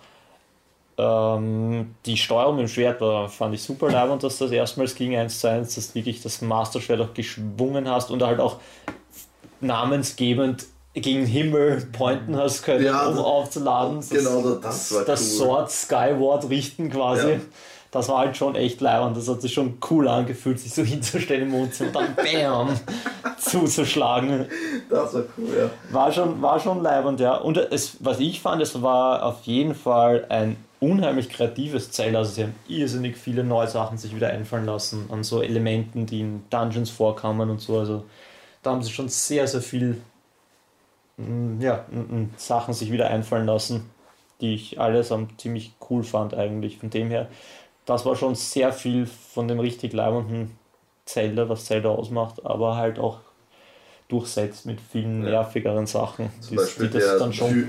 Ähm, die Steuerung im Schwert war, fand ich super leibend, dass das erstmals ging 1 zu 1, dass du wirklich das Master-Schwert auch geschwungen hast und halt auch namensgebend gegen Himmel pointen hast können, ja, um aufzuladen. Genau, das, das war Das cool. Sword Skyward richten quasi. Ja. Das war halt schon echt leibend. Das hat sich schon cool angefühlt, sich so hinzustellen im Wohnzimmer und dann BAM zuzuschlagen. Das war cool, ja. War schon, war schon leibend, ja. Und es, was ich fand, es war auf jeden Fall ein unheimlich kreatives Zelda. Also sie haben irrsinnig viele neue Sachen sich wieder einfallen lassen an so Elementen, die in Dungeons vorkamen und so. Also da haben sie schon sehr, sehr viel mm, ja, Sachen sich wieder einfallen lassen, die ich alles ziemlich cool fand eigentlich. Von dem her, das war schon sehr viel von dem richtig leibenden Zelda, was Zelda ausmacht, aber halt auch durchsetzt mit vielen nervigeren Sachen, die, die das dann schon.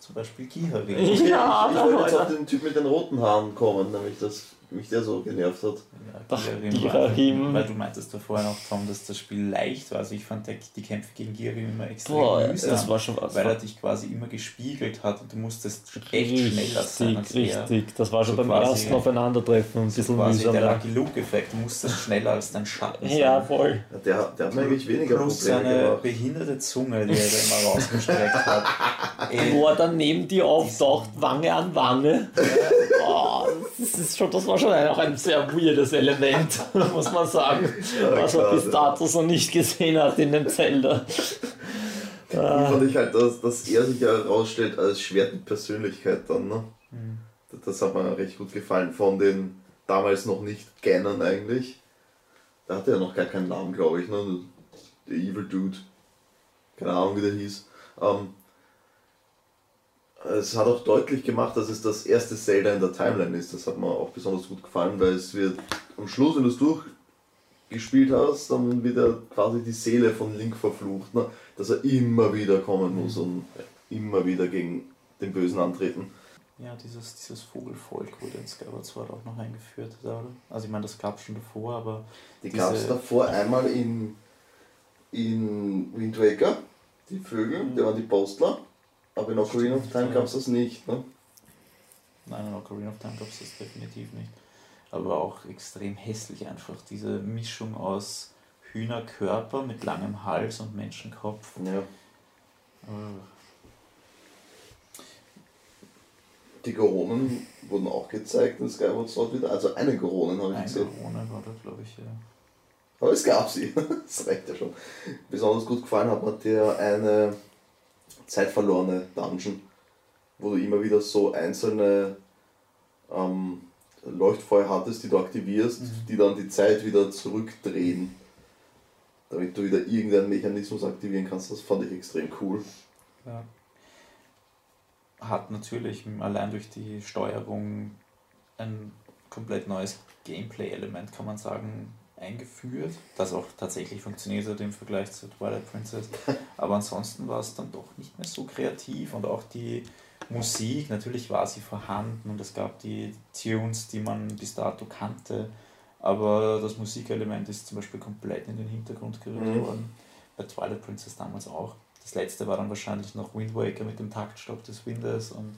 Zum Beispiel Giharin. Ja, ich wollte jetzt auf den Typ mit den roten Haaren kommen, nämlich das mich der so genervt hat. Ja, Giharim, weil du meintest da vorher noch, Tom, dass das Spiel leicht war. Also ich fand die Kämpfe gegen Giharim immer extrem Boah, mühsam, das war schon was. Weil er dich quasi immer gespiegelt hat und du musstest echt schneller sein. Richtig, das war schon so beim ersten Aufeinandertreffen ein bisschen quasi mühsam. Der Lucky Luke-Effekt, du musstest schneller als dein Schatten sein. Ja, voll. Ja, der, der hat mir eigentlich weniger Plus Probleme seine gemacht. behinderte Zunge, die er da immer rausgestreckt hat. Wo er dann neben dir auftaucht, Wange an Wange. oh, das, ist schon, das war schon auch ein sehr weirdes Element, muss man sagen, ja, was er bis dato so nicht gesehen hat in dem Zelda. Cool fand ich halt, dass, dass er sich ja herausstellt als Schwert mit Persönlichkeit dann. Ne? Mhm. Das hat mir recht gut gefallen von den damals noch nicht Gannern eigentlich. Da hatte er noch gar keinen Namen, glaube ich. Ne? Der Evil Dude. Keine Ahnung, wie der hieß. Ähm, es hat auch deutlich gemacht, dass es das erste Zelda in der Timeline ist. Das hat mir auch besonders gut gefallen, weil es wird am Schluss, wenn du es gespielt hast, dann wird er quasi die Seele von Link verflucht, ne? dass er immer wieder kommen muss und immer wieder gegen den Bösen antreten. Ja, dieses, dieses Vogelvolk wurde in Skyward Sword auch noch eingeführt, oder? Also ich meine, das gab es schon davor, aber... Die gab es davor einmal in, in Wind Waker, die Vögel, Mhm. der waren die Postler, aber in Ocarina of Time gab es das nicht. Ne? Nein, in Ocarina of Time gab es das definitiv nicht. Aber auch extrem hässlich einfach, diese Mischung aus Hühnerkörper mit langem Hals und Menschenkopf. Ja. Die Goronen wurden auch gezeigt in Skyward Sword wieder, also eine Goronen habe ich Eine gesehen. Corona war da, glaube ich, ja. Aber es gab sie. Das reicht ja schon. Besonders gut gefallen hat mir der eine zeitverlorene Dungeon, wo du immer wieder so einzelne ähm, Leuchtfeuer hattest, die du aktivierst, Mhm. die dann die Zeit wieder zurückdrehen. Damit du wieder irgendeinen Mechanismus aktivieren kannst. Das fand ich extrem cool. Ja. Hat natürlich allein durch die Steuerung ein komplett neues Gameplay-Element, kann man sagen, eingeführt, das auch tatsächlich funktioniert hat im Vergleich zu Twilight Princess. Aber ansonsten war es dann doch nicht mehr so kreativ und auch die Musik, natürlich war sie vorhanden und es gab die Tunes, die man bis dato kannte, aber das Musikelement ist zum Beispiel komplett in den Hintergrund gerückt Mhm. worden. Bei Twilight Princess damals auch. Das letzte war dann wahrscheinlich noch Wind Waker mit dem Taktstopp des Windes und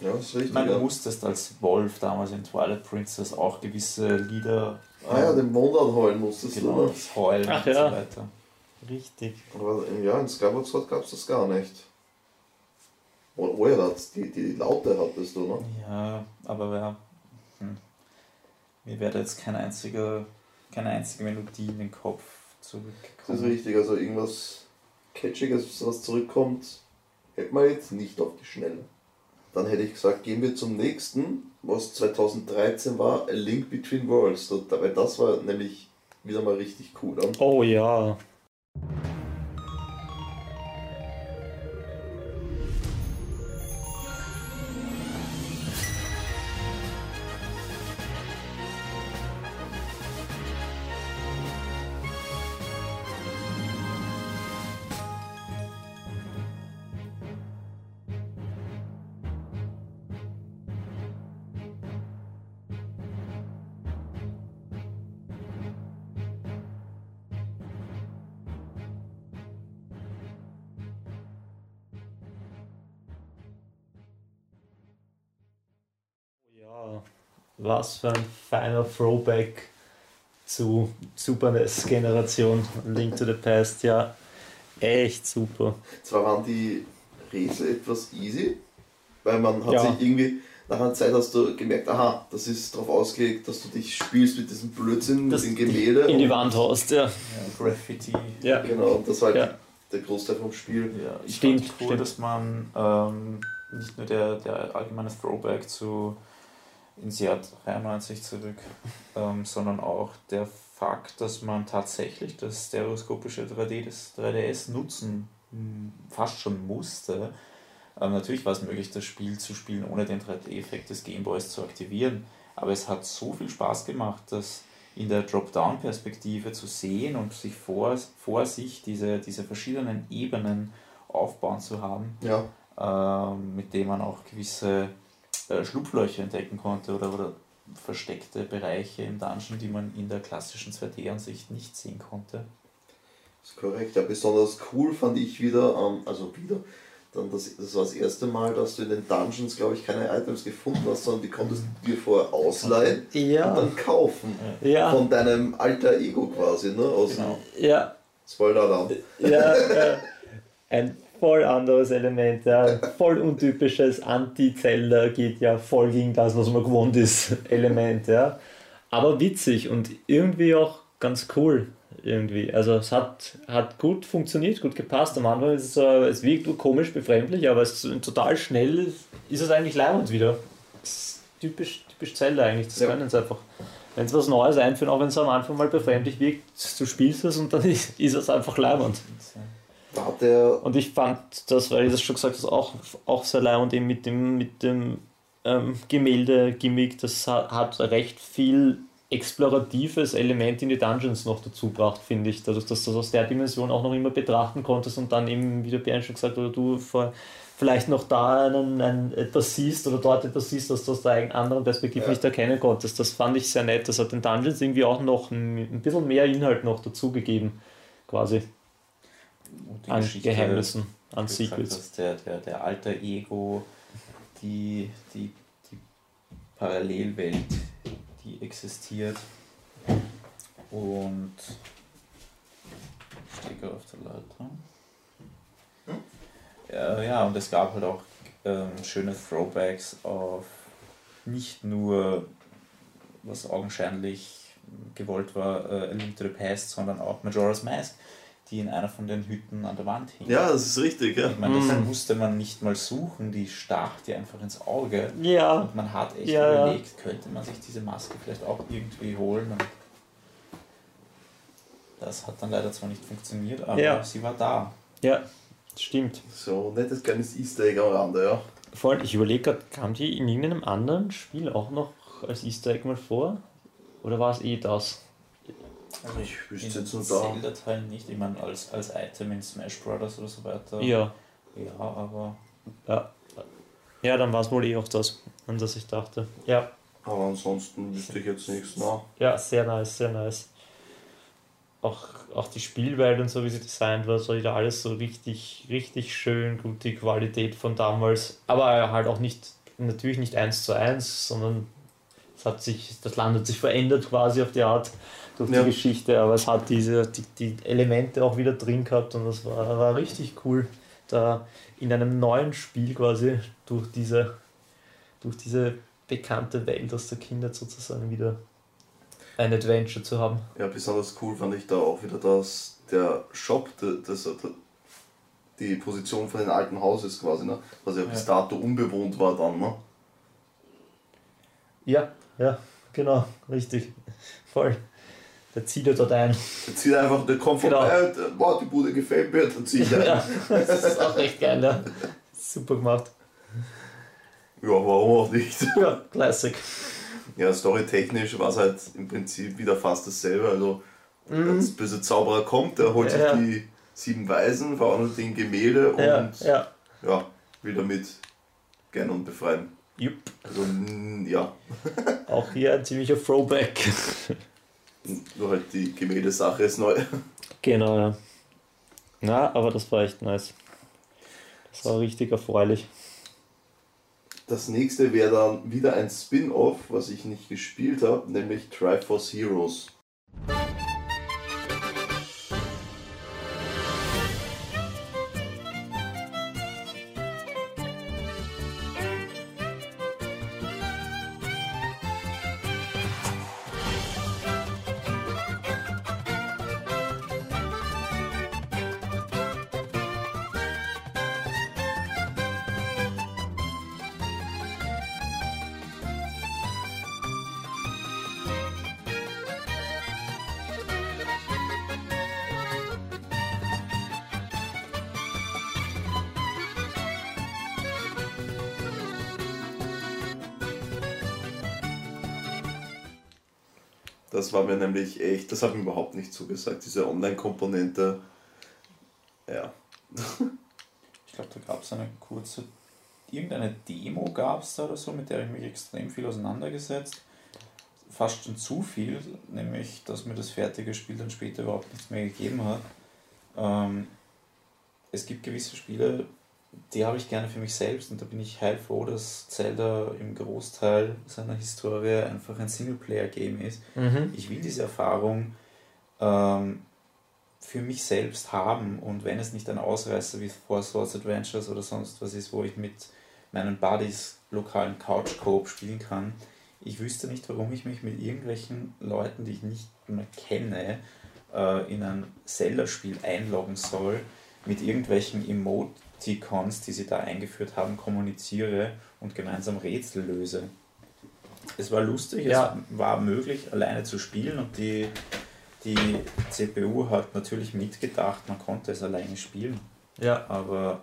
Ja, das ist richtig. du ja. musstest als Wolf damals in Twilight Princess auch gewisse Lieder Ah ja, den Mond anheulen musstest genau, du. das Heulen Ach und ja. so weiter. Richtig. Aber im Jahr in Skyward Sword gab es das gar nicht. Oh, oh ja, die, die Laute hattest du, ne? Ja, aber ja, hm. mir wäre da jetzt keine einzige, keine einzige Melodie in den Kopf Das ist zurückgekommen. richtig, also irgendwas Catchiges, was zurückkommt, hätte man jetzt nicht auf die Schnelle. Dann hätte ich gesagt, gehen wir zum nächsten, was 2013 war, A Link Between Worlds. Weil das war nämlich wieder mal richtig cool. Ne? Oh. Ja, was für ein feiner Throwback zu Super NES-Generation Link to the Past. Ja, echt super. Zwar waren die Rätsel etwas easy, weil man hat Ja. sich irgendwie, nach einer Zeit hast du gemerkt, aha, das ist darauf ausgelegt, dass du dich spielst mit diesem Blödsinn, Das mit dem Gemälde. In die Wand haust, ja. Ja, Graffiti. Ja, Genau, und das war halt Ja. der Großteil vom Spiel. Ja, ich Stimmt, fand cool, stimmt. dass man ähm, nicht nur der, der allgemeine Throwback zu ins Jahr 93 zurück, ähm, sondern auch der Fakt, dass man tatsächlich das stereoskopische 3D des 3DS nutzen hm, fast schon musste. Ähm, natürlich war es möglich, das Spiel zu spielen, ohne den 3D-Effekt des Gameboys zu aktivieren, aber es hat so viel Spaß gemacht, dass in der Drop-Down-Perspektive zu sehen und sich vor, vor sich diese, diese verschiedenen Ebenen aufbauen zu haben, Ja, ähm, mit dem man auch gewisse äh, Schlupflöcher entdecken konnte oder, oder versteckte Bereiche im Dungeon, die man in der klassischen 2D-Ansicht nicht sehen konnte. ist korrekt. Ja, besonders cool fand ich wieder, ähm, also wieder, dann das, das war das erste Mal, dass du in den Dungeons, glaube ich, keine Items gefunden hast, sondern die konntest du dir vorher ausleihen und ja, dann kaufen. ja, Von deinem alter Ego quasi, ne? Aus Genau. ja, Spoiler-Alarm. ja, äh, ein voll anderes Element, ja. voll untypisches Anti-Zelda geht ja voll gegen das, was man gewohnt ist, Element, ja. Aber witzig und irgendwie auch ganz cool irgendwie. Also es hat, hat gut funktioniert, gut gepasst. Am Anfang ist es, so, es wirkt komisch, befremdlich, aber es ist total schnell ist es eigentlich leibend wieder. Typisch, typisch Zelda eigentlich, das Ja. können sie einfach. Wenn sie was Neues einführen, auch wenn es am Anfang mal befremdlich wirkt, du spielst es und dann ist, ist es einfach leibend. Da hat der, Und ich fand das, weil ich das schon gesagt habe, auch, auch sehr leibend eben mit dem, mit dem ähm, Gemälde-Gimmick. Das hat, hat recht viel exploratives Element in die Dungeons noch dazu braucht, finde ich. Dadurch, dass du das aus der Dimension auch noch immer betrachten konntest und dann eben, wie der Björn schon gesagt hat, oder du vor, vielleicht noch da einen, ein, etwas siehst oder dort etwas siehst, das du aus der anderen Perspektive ja. nicht erkennen konntest. Das fand ich sehr nett. Das hat den Dungeons irgendwie auch noch ein, ein bisschen mehr Inhalt noch dazugegeben, quasi. An Geschichte, Geheimnissen, an Secrets. Der, der, der alter Ego, die, die, die Parallelwelt, die existiert. Und ich stehe gerade auf der Leiter. Hm? Ja, und es gab halt auch ähm, schöne Throwbacks auf nicht nur, was augenscheinlich gewollt war, äh, A Link to the Past, sondern auch Majora's Mask, die in einer von den Hütten an der Wand hing. Ja, das ist richtig, ja. Ich meine, das mm. musste man nicht mal suchen, die stach dir einfach ins Auge. Ja. Und man hat echt ja, überlegt, könnte man sich diese Maske vielleicht auch irgendwie holen. Und das hat dann leider zwar nicht funktioniert, aber ja. sie war da. Ja, stimmt. So, nettes kleines Easter Egg am Rande, ja. Vor allem, ich überlege gerade, kam die in irgendeinem anderen Spiel auch noch als Easter Egg mal vor? Oder war es eh das? Also ich wüsste jetzt nur da. Zelda-Teil nicht, ich meine als, als Item in Smash Brothers oder so weiter. Ja. Ja, aber. Ja, ja dann war es wohl eh auch das, an das ich dachte. Ja. Aber ansonsten wüsste ich jetzt nichts nach. Ja, sehr nice, sehr nice. Auch, auch die Spielwelt und so, wie sie designt war, so wieder alles so richtig, richtig schön, gute Qualität von damals. Aber halt auch nicht, natürlich nicht eins zu eins, sondern es hat sich, das Land hat sich verändert quasi auf die Art durch ja. die Geschichte, aber es hat diese, die, die Elemente auch wieder drin gehabt und das war, war richtig cool, da in einem neuen Spiel quasi durch diese, durch diese bekannte Welt aus der Kindheit sozusagen wieder ein Adventure zu haben. Ja, besonders cool fand ich da auch wieder, dass der Shop, das, das, die Position von den alten Hauses quasi, ne? was ja, ja bis dato unbewohnt war dann. Ne? Ja, ja, genau, richtig. Voll. Der zieht ja dort ein. Der zieht einfach, der kommt genau. vorbei, wow, die Bude gefällt mir, dann zieht er ja, das ist auch echt geil, ja. Super gemacht. Ja, warum auch nicht? Ja, Classic. Ja, storytechnisch war es halt im Prinzip wieder fast dasselbe. Also, mhm. als böse Zauberer kommt, der holt ja, sich die sieben Weisen, verwandelt in Gemälde und ja, ja. ja, will damit gerne und befreien. Jupp. Also, ja. Auch hier ein ziemlicher Throwback. Nur halt die Gemäldesache ist neu. Genau, ja. Na, aber das war echt nice. Das war richtig erfreulich. Das nächste wäre dann wieder ein Spin-off, was ich nicht gespielt habe, nämlich Triforce Heroes. Nämlich echt, das hat mir überhaupt nicht zugesagt, diese Online-Komponente. Ja. ich glaube, da gab es eine kurze, irgendeine Demo gab es da oder so, mit der ich mich extrem viel auseinandergesetzt. Fast schon zu viel, nämlich, dass mir das fertige Spiel dann später überhaupt nichts mehr gegeben hat. Ähm, es gibt gewisse Spiele, die habe ich gerne für mich selbst und da bin ich heilfroh, dass Zelda im Großteil seiner Historie einfach ein Singleplayer-Game ist. Mhm. Ich will diese Erfahrung ähm, für mich selbst haben und wenn es nicht ein Ausreißer wie Four Swords Adventures oder sonst was ist, wo ich mit meinen Buddies lokalen Couch-Coop spielen kann, ich wüsste nicht, warum ich mich mit irgendwelchen Leuten, die ich nicht mehr kenne, äh, in ein Zelda-Spiel einloggen soll, mit irgendwelchen Emote T-Cons, die sie da eingeführt haben, kommuniziere und gemeinsam Rätsel löse. Es war lustig, ja. es war möglich, alleine zu spielen und die, die CPU hat natürlich mitgedacht, man konnte es alleine spielen. Ja. Aber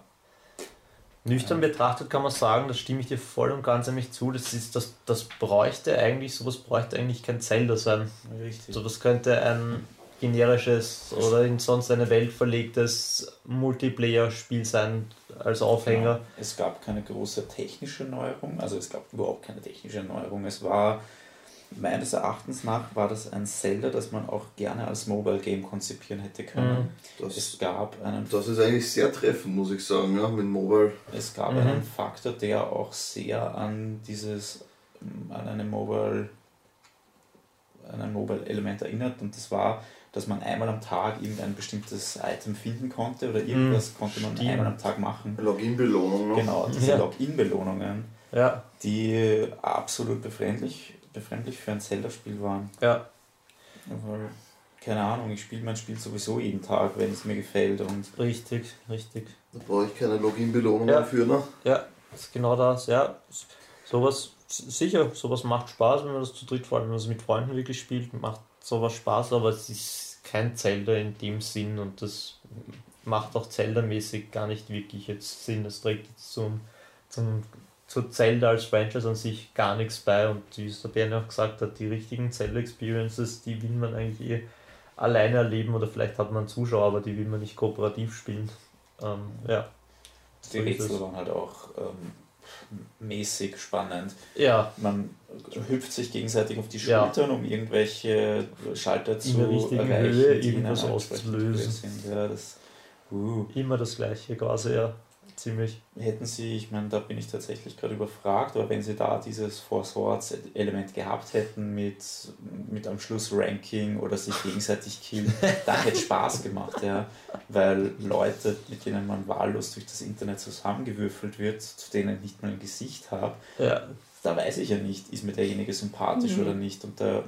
Nüchtern betrachtet kann man sagen, da stimme ich dir voll und ganz nämlich zu, das ist das, das bräuchte eigentlich, sowas bräuchte eigentlich kein Zelda sein. Richtig. Sowas könnte ein generisches oder in sonst eine Welt verlegtes Multiplayer-Spiel sein als Aufhänger. Ja, es gab keine große technische Neuerung, also es gab überhaupt keine technische Neuerung. Es war, meines Erachtens nach, war das ein Zelda, das man auch gerne als Mobile Game konzipieren hätte können. Das, Es gab einen das ist eigentlich sehr treffend, muss ich sagen, ja, mit Mobile. Es gab Mhm. einen Faktor, der auch sehr an dieses, an eine Mobile, an ein Mobile-Element erinnert und das war, dass man einmal am Tag irgendein bestimmtes Item finden konnte oder irgendwas konnte man stimmt. einmal am Tag machen. Login-Belohnung noch. Genau, diese Ja. Login-Belohnungen, Ja, die absolut befremdlich, befremdlich für ein Zelda-Spiel waren. ja. Weil, keine Ahnung, ich spiele mein Spiel sowieso jeden Tag, wenn es mir gefällt und Richtig, richtig. Da brauche ich keine Login-Belohnung Ja. dafür, ne? Ja, das ist genau das. Ja, sowas, sicher, sowas macht Spaß, wenn man das zu dritt, vor allem wenn man es mit Freunden wirklich spielt, macht sowas Spaß, aber es ist kein Zelda in dem Sinn und das macht auch Zelda-mäßig gar nicht wirklich jetzt Sinn. Das trägt jetzt zum, zum, zu Zelda als Franchise an sich gar nichts bei und wie es der Bernie auch gesagt hat, die richtigen Zelda-Experiences, die will man eigentlich eh alleine erleben oder vielleicht hat man einen Zuschauer, aber die will man nicht kooperativ spielen. Ähm, ja. die So Rätsel waren halt auch ähm, mäßig spannend. Ja, Man hüpft sich gegenseitig auf die Ja. Schultern, um irgendwelche Schalter zu erreichen, Höhe die irgendwas auszulösen. Ja, das, uh. immer das gleiche quasi, ja. Ziemlich. Hätten Sie, ich meine, da bin ich tatsächlich gerade überfragt, aber wenn Sie da dieses Four Swords Element gehabt hätten mit, mit am Schluss Ranking oder sich gegenseitig killen, da hätte Spaß gemacht, ja. Weil Leute, mit denen man wahllos durch das Internet zusammengewürfelt wird, zu denen ich nicht mal ein Gesicht habe, Ja, da weiß ich ja nicht, ist mir derjenige sympathisch Mhm. oder nicht. Und da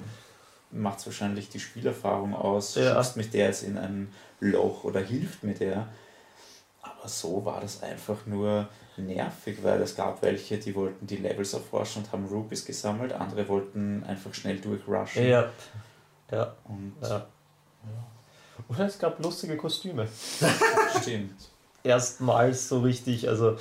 macht es wahrscheinlich die Spielerfahrung aus, Ja. schubst mich der jetzt in ein Loch oder hilft mir der. Aber so war das einfach nur nervig, weil es gab welche, die wollten die Levels erforschen und haben Rupees gesammelt, andere wollten einfach schnell durchrushen. ja. Ja, Und ja. Oder es gab lustige Kostüme. stimmt. Erstmals so richtig, also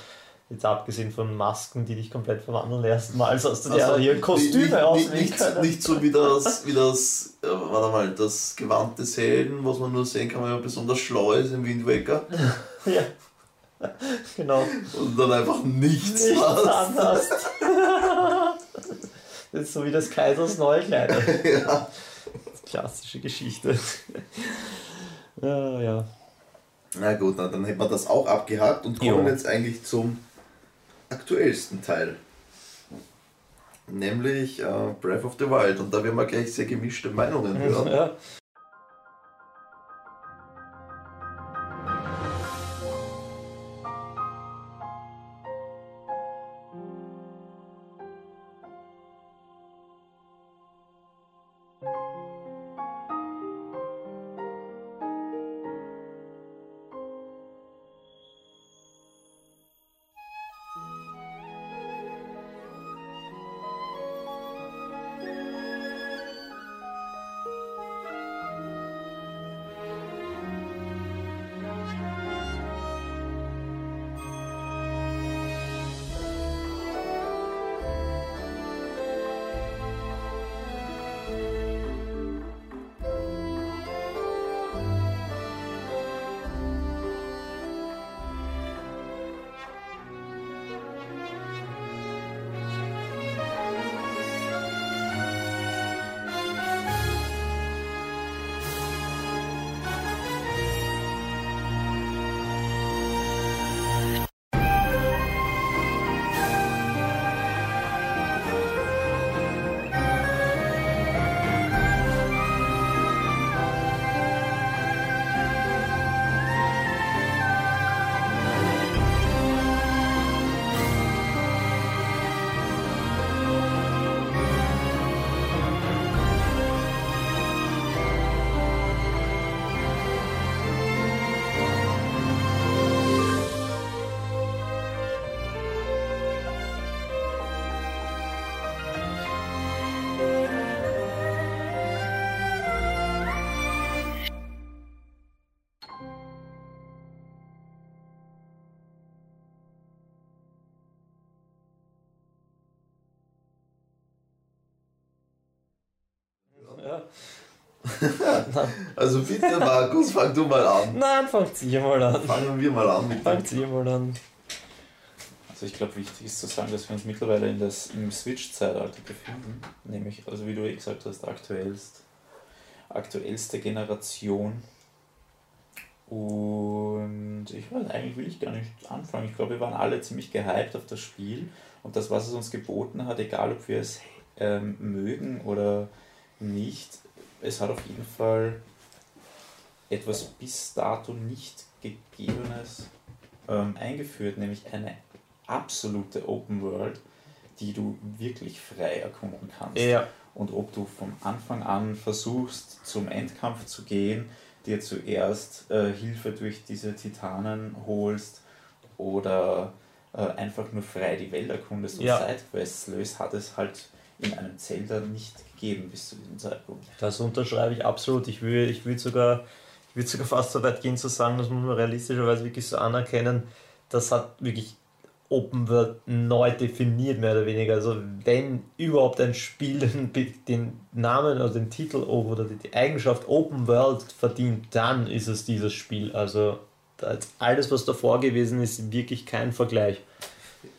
jetzt abgesehen von Masken, die dich komplett verwandeln, erstmals hast du dir Also, hier nicht- Kostüme nicht, auswählen nicht, können. nicht so wie das, wie das, äh, warte mal, das Gewand des Helden, was man nur sehen kann, wenn man besonders schlau ist im Wind Waker Ja. Genau. und dann einfach nichts, Nichts anhast. Das ist so wie das Kaisers neue Kleider. ja. Klassische Geschichte. Ja, ja. Na gut, na, dann hätten wir das auch abgehakt und kommen Jo. jetzt eigentlich zum aktuellsten Teil. Nämlich äh, Breath of the Wild. Und da werden wir gleich sehr gemischte Meinungen hören. ja. Ja. Also bitte, Markus, fang du mal an. Nein, fangt ihr mal an. Fangen wir mal an mit dem. Fangt ihr mal an. Also ich glaube, wichtig ist zu sagen, dass wir uns mittlerweile in das, im Switch-Zeitalter befinden. Nämlich, also wie du eh gesagt hast, aktuellst, aktuellste Generation. Und ich weiß, eigentlich will ich gar nicht anfangen. Ich glaube, wir waren alle ziemlich gehypt auf das Spiel und das, was es uns geboten hat, egal ob wir es ähm, mögen oder nicht, es hat auf jeden Fall etwas bis dato nicht Gegebenes ähm, eingeführt, nämlich eine absolute Open World, die du wirklich frei erkunden kannst. Ja. Und ob du vom Anfang an versuchst, zum Endkampf zu gehen, dir zuerst äh, Hilfe durch diese Titanen holst oder äh, einfach nur frei die Welt erkundest und Ja. Sidequests löst, hat es halt in einem Zelda nicht gegeben bis zu diesem Zeitpunkt. Das unterschreibe ich absolut. Ich will, ich will sogar, ich würde sogar fast so weit gehen zu sagen, das muss man realistischerweise wirklich so anerkennen, das hat wirklich Open World neu definiert, mehr oder weniger. Also wenn überhaupt ein Spiel den, den Namen oder den Titel oder die, Eigenschaft Open World verdient, dann ist es dieses Spiel. Also alles, was davor gewesen ist, wirklich kein Vergleich.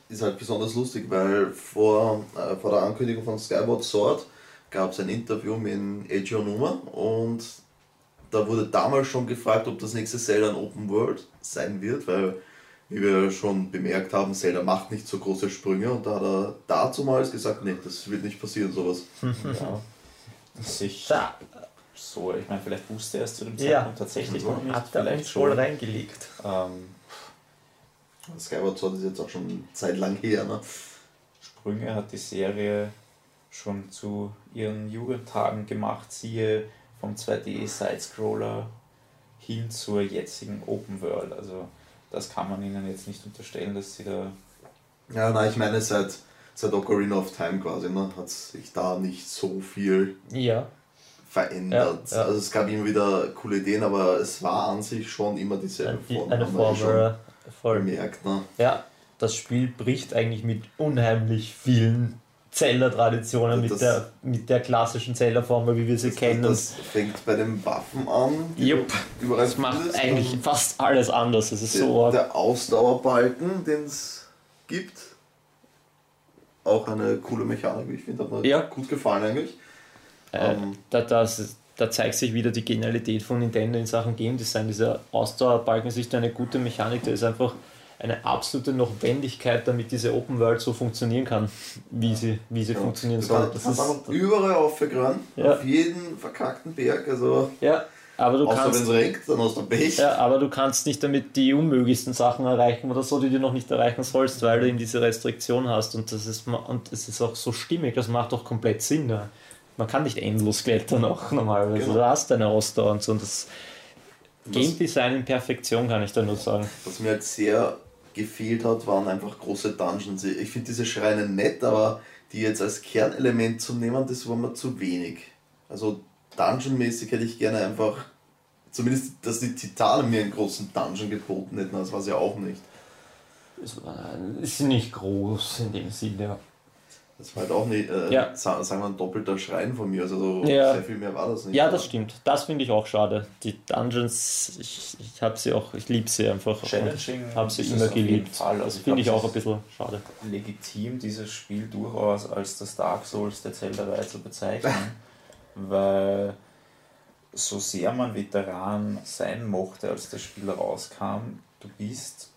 Ist halt besonders lustig, weil vor, äh, vor der Ankündigung von Skyward Sword gab es ein Interview mit Eiji Onuma und da wurde damals schon gefragt, ob das nächste Zelda ein Open World sein wird, weil, wie wir schon bemerkt haben, Zelda macht nicht so große Sprünge und da hat er dazumals gesagt, nee, das wird nicht passieren, sowas. Ja. Sich Da so, ich meine, vielleicht wusste er es zu dem Ja. Zeitpunkt tatsächlich noch nicht, hat er vielleicht uns voll schon. reingelegt. Ähm, Skyward Sword ist jetzt auch schon Zeit lang her, ne? Sprünge hat die Serie schon zu ihren Jugendtagen gemacht, siehe vom 2D-Sidescroller hin zur jetzigen Open World. Also das kann man ihnen jetzt nicht unterstellen, dass sie da Ja, nein, ich meine, seit, seit Ocarina of Time quasi, ne, hat sich da nicht so viel Ja, verändert. Ja, ja. Also es gab immer wieder coole Ideen, aber es war an sich schon immer dieselbe die, Form. eine Formel. schon Voll. bemerkt, ne? Ja, das Spiel bricht eigentlich mit unheimlich vielen Zelda-Traditionen, mit der, mit der klassischen Zelda-Formel, wie wir sie Das, kennen. das fängt bei den Waffen an. Jupp. Überall Das macht findest, eigentlich fast alles anders. Es ist der, so arg. der Ausdauerbalken, den es gibt. Auch eine coole Mechanik, wie ich finde, hat mir Ja. gut gefallen eigentlich. Äh, ähm, da, das, da zeigt sich wieder die Genialität von Nintendo in Sachen Game Design. Dieser Ausdauerbalken ist nicht eine gute Mechanik, der ist einfach eine absolute Notwendigkeit, damit diese Open World so funktionieren kann, wie sie, wie sie Ja. funktionieren soll. Das kannst ist, einfach überall aufgegraben, Ja. auf jeden verkackten Berg, also ja, aber du außer wenn kannst es regnet, dann hast du Pech. Ja, aber du kannst nicht damit die unmöglichsten Sachen erreichen oder so, die du noch nicht erreichen sollst, weil du eben diese Restriktion hast. Und das ist und es ist auch so stimmig, das macht doch komplett Sinn. Ja. Man kann nicht endlos klettern auch normalerweise. Genau. Du hast deine Ausdauer und so. Und das Game Design in Perfektion kann ich da nur sagen. Was mir halt sehr gefehlt hat, waren einfach große Dungeons. Ich finde diese Schreine nett, aber die jetzt als Kernelement zu nehmen, das war mir zu wenig. Also Dungeon-mäßig hätte ich gerne einfach, zumindest, dass die Titanen mir einen großen Dungeon geboten hätten, das war sie auch nicht. Es ist nicht groß in dem Sinne. Das war halt auch nicht, äh, Ja. sa- sagen wir, ein doppelter Schrein von mir, also so Ja. sehr viel mehr war das nicht. Ja, das stimmt. Das finde ich auch schade. Die Dungeons, ich, ich habe sie auch, ich liebe sie einfach. challenging. Habe sie immer geliebt. Also Das ich finde ich auch ein bisschen schade. legitim, dieses Spiel durchaus als das Dark Souls der Zelda-Reihe zu bezeichnen, weil so sehr man Veteran sein mochte, als das Spiel rauskam, du bist,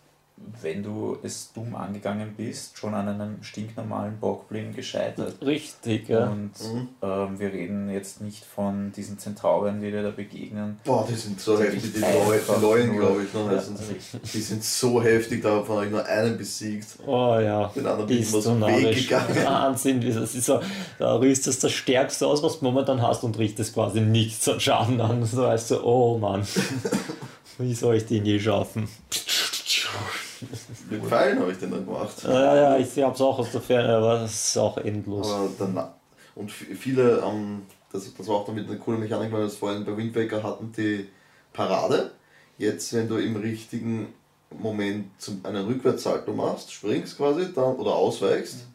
wenn du es dumm angegangen bist, schon an einem stinknormalen Bockblin gescheitert. Richtig, ja. Und Mhm. ähm, wir reden jetzt nicht von diesen Zentauren, die dir da begegnen. Boah, die sind so Die heftig, die einfach Leuen, die Leuen nur- glaube ich. Ne? Ja, heißen sie. Die sind so heftig, davon habe ich nur einen besiegt. Oh ja. Den anderen bin ich du so weggegangen. Wahnsinn, das ist so, da rüstest das Stärkste aus, was du momentan hast und richtest quasi nichts an Schaden an. So weißt du, oh Mann, wie soll ich den je schaffen? Mit Pfeilen habe ich den dann gemacht. Ja, ja, ich habe es auch aus der Ferne, aber das ist auch endlos. Dann, und viele, ähm, das, das war auch damit eine coole Mechanik, weil wir das vorhin bei Wind Waker hatten, die Parade. Jetzt, wenn du im richtigen Moment zum, einen Rückwärtssalto machst, springst quasi dann, oder ausweichst,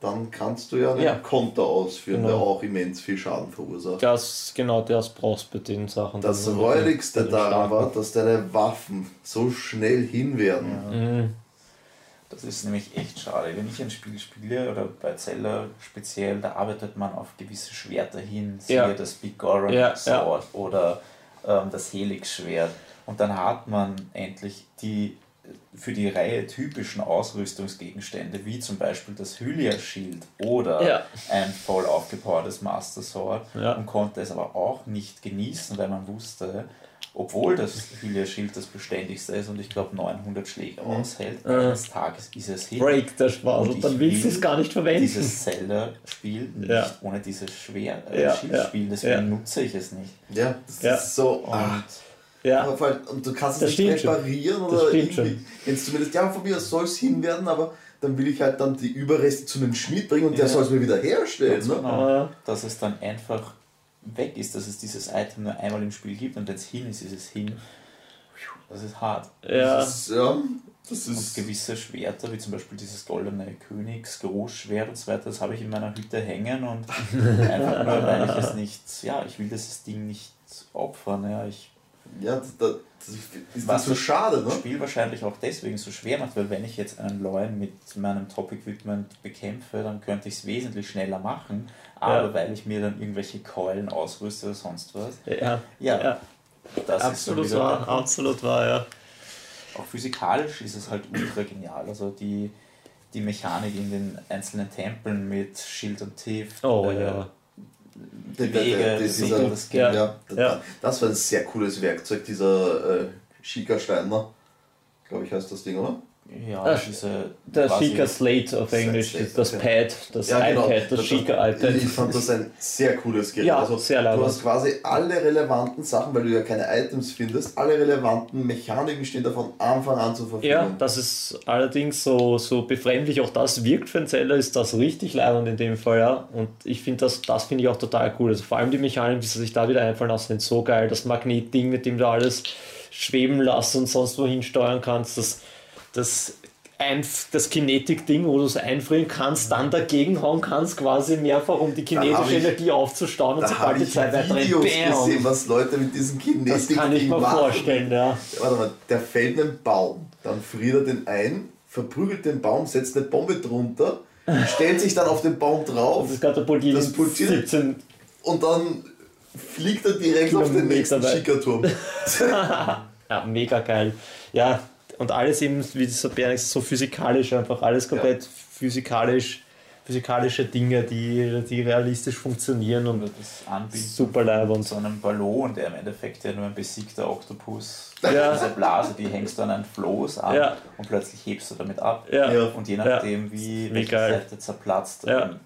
dann kannst du ja einen Ja. Konter ausführen, Genau. der auch immens viel Schaden verursacht. Das, genau, das brauchst du bei den Sachen. Das. Räudigste daran war, dass deine Waffen so schnell hin werden. Mhm. Das ist nämlich echt schade. Wenn ich ein Spiel spiele, oder bei Zelda speziell, da arbeitet man auf gewisse Schwerter hin, siehe Ja. das Big Goron Ja, Sword oder ähm, das Helix-Schwert. Und dann hat man endlich die für die Reihe typischen Ausrüstungsgegenstände, wie zum Beispiel das Hylia-Schild oder Ja. ein voll aufgepowertes Master Sword Ja. und konnte es aber auch nicht genießen, weil man wusste, obwohl das Hylia-Schild das beständigste ist und ich glaube 900 Schläge aushält, Mhm. eines Tages ist es hin. Break der Spaß Und dann willst du es gar nicht verwenden. Dieses Zelda-Spiel nicht Ja. ohne dieses schwer äh, Ja, Schildspiel, deswegen ja. nutze ich es nicht. Ja, das Ja. ist so. Und ah. Ja, Aber vor allem- und du kannst es Das nicht stimmt schon. reparieren Das oder stimmt irgendwie. Jetzt zumindest, ja, von mir soll es hin werden, aber dann will ich halt dann die Überreste zu einem Schmied bringen und der Ja. soll es mir wieder herstellen. Ne? genau, dass es dann einfach weg ist, dass es dieses Item nur einmal im Spiel gibt und wenn es hin ist, ist es hin. Das ist hart. ja. Das ist, ja, das Und ist. gewisse Schwerter, wie zum Beispiel dieses goldene Königs, Großschwert und so weiter, das habe ich in meiner Hütte hängen und einfach nur, weil ich es nicht, ja, ich will dieses Ding nicht opfern. Ja, ich Ja, das, das, das ist Was das so das schade, das ne? Spiel wahrscheinlich auch deswegen so schwer macht, weil wenn ich jetzt einen Loin mit meinem Top-Equipment bekämpfe, dann könnte ich es wesentlich schneller machen, aber Ja. weil ich mir dann irgendwelche Keulen ausrüste oder sonst was. ja. Ja, ja. das Absolut ist wahr, absolut wahr, ja. Auch physikalisch ist es halt ultra genial. Also die, die Mechanik in den einzelnen Tempeln mit Schild und Tief. Oh äh, ja. Die Wege, das, dieser, das ja. Ja. Ja. das war ein sehr cooles Werkzeug, dieser äh, Schika-Steiner. Glaube ich, heißt das Ding, oder? Ja, Ah, diese Der quasi- Chica Slate auf Englisch, Slate, das okay. Pad, das Ja, genau. iPad, das Chica iPad. Ich fand das ein sehr cooles Gerät. Ja, also, sehr du leibend. hast quasi alle relevanten Sachen, weil du ja keine Items findest, alle relevanten Mechaniken stehen da von Anfang an zur Verfügung. Ja, das ist allerdings so, so befremdlich auch das wirkt für einen Zeller, ist das richtig leibend in dem Fall, ja. Und ich finde das, das finde ich auch total cool. Also vor allem die Mechanik, die sie sich da wieder einfallen lassen, sind so geil. Das Magnetding, mit dem du alles schweben lässt und sonst wohin steuern kannst, das, das, Einf das Kinetik-Ding, wo du es einfrieren kannst, dann dagegen hauen kannst, quasi mehrfach, um die kinetische ich- Energie aufzustauen und sobald habe die ich Zeit weiter Videos bam, gesehen, was Leute mit diesem Kinetik das kann ich mir machen. vorstellen, ja. Warte mal, der fällt einen Baum, dann friert er den ein, verprügelt den Baum, setzt eine Bombe drunter, stellt sich dann auf den Baum drauf Das katapultiert Das pulsiert- 17 und dann fliegt er direkt auf den Kilometer nächsten. Schickerturm. Ja, mega geil. Ja, und alles eben, wie dieser Bär ist, so physikalisch, einfach alles komplett physikalisch, physikalische Dinge, die, die realistisch funktionieren und Oder das Anbieten super leibend. von so einem Ballon, der im Endeffekt ja nur ein besiegter Oktopus, Ja. diese Blase, die hängst du an ein Floß an Ja. und plötzlich hebst du damit ab. Ja, Ja. Und je nachdem, wie Wie welche. Seite zerplatzt, Ja.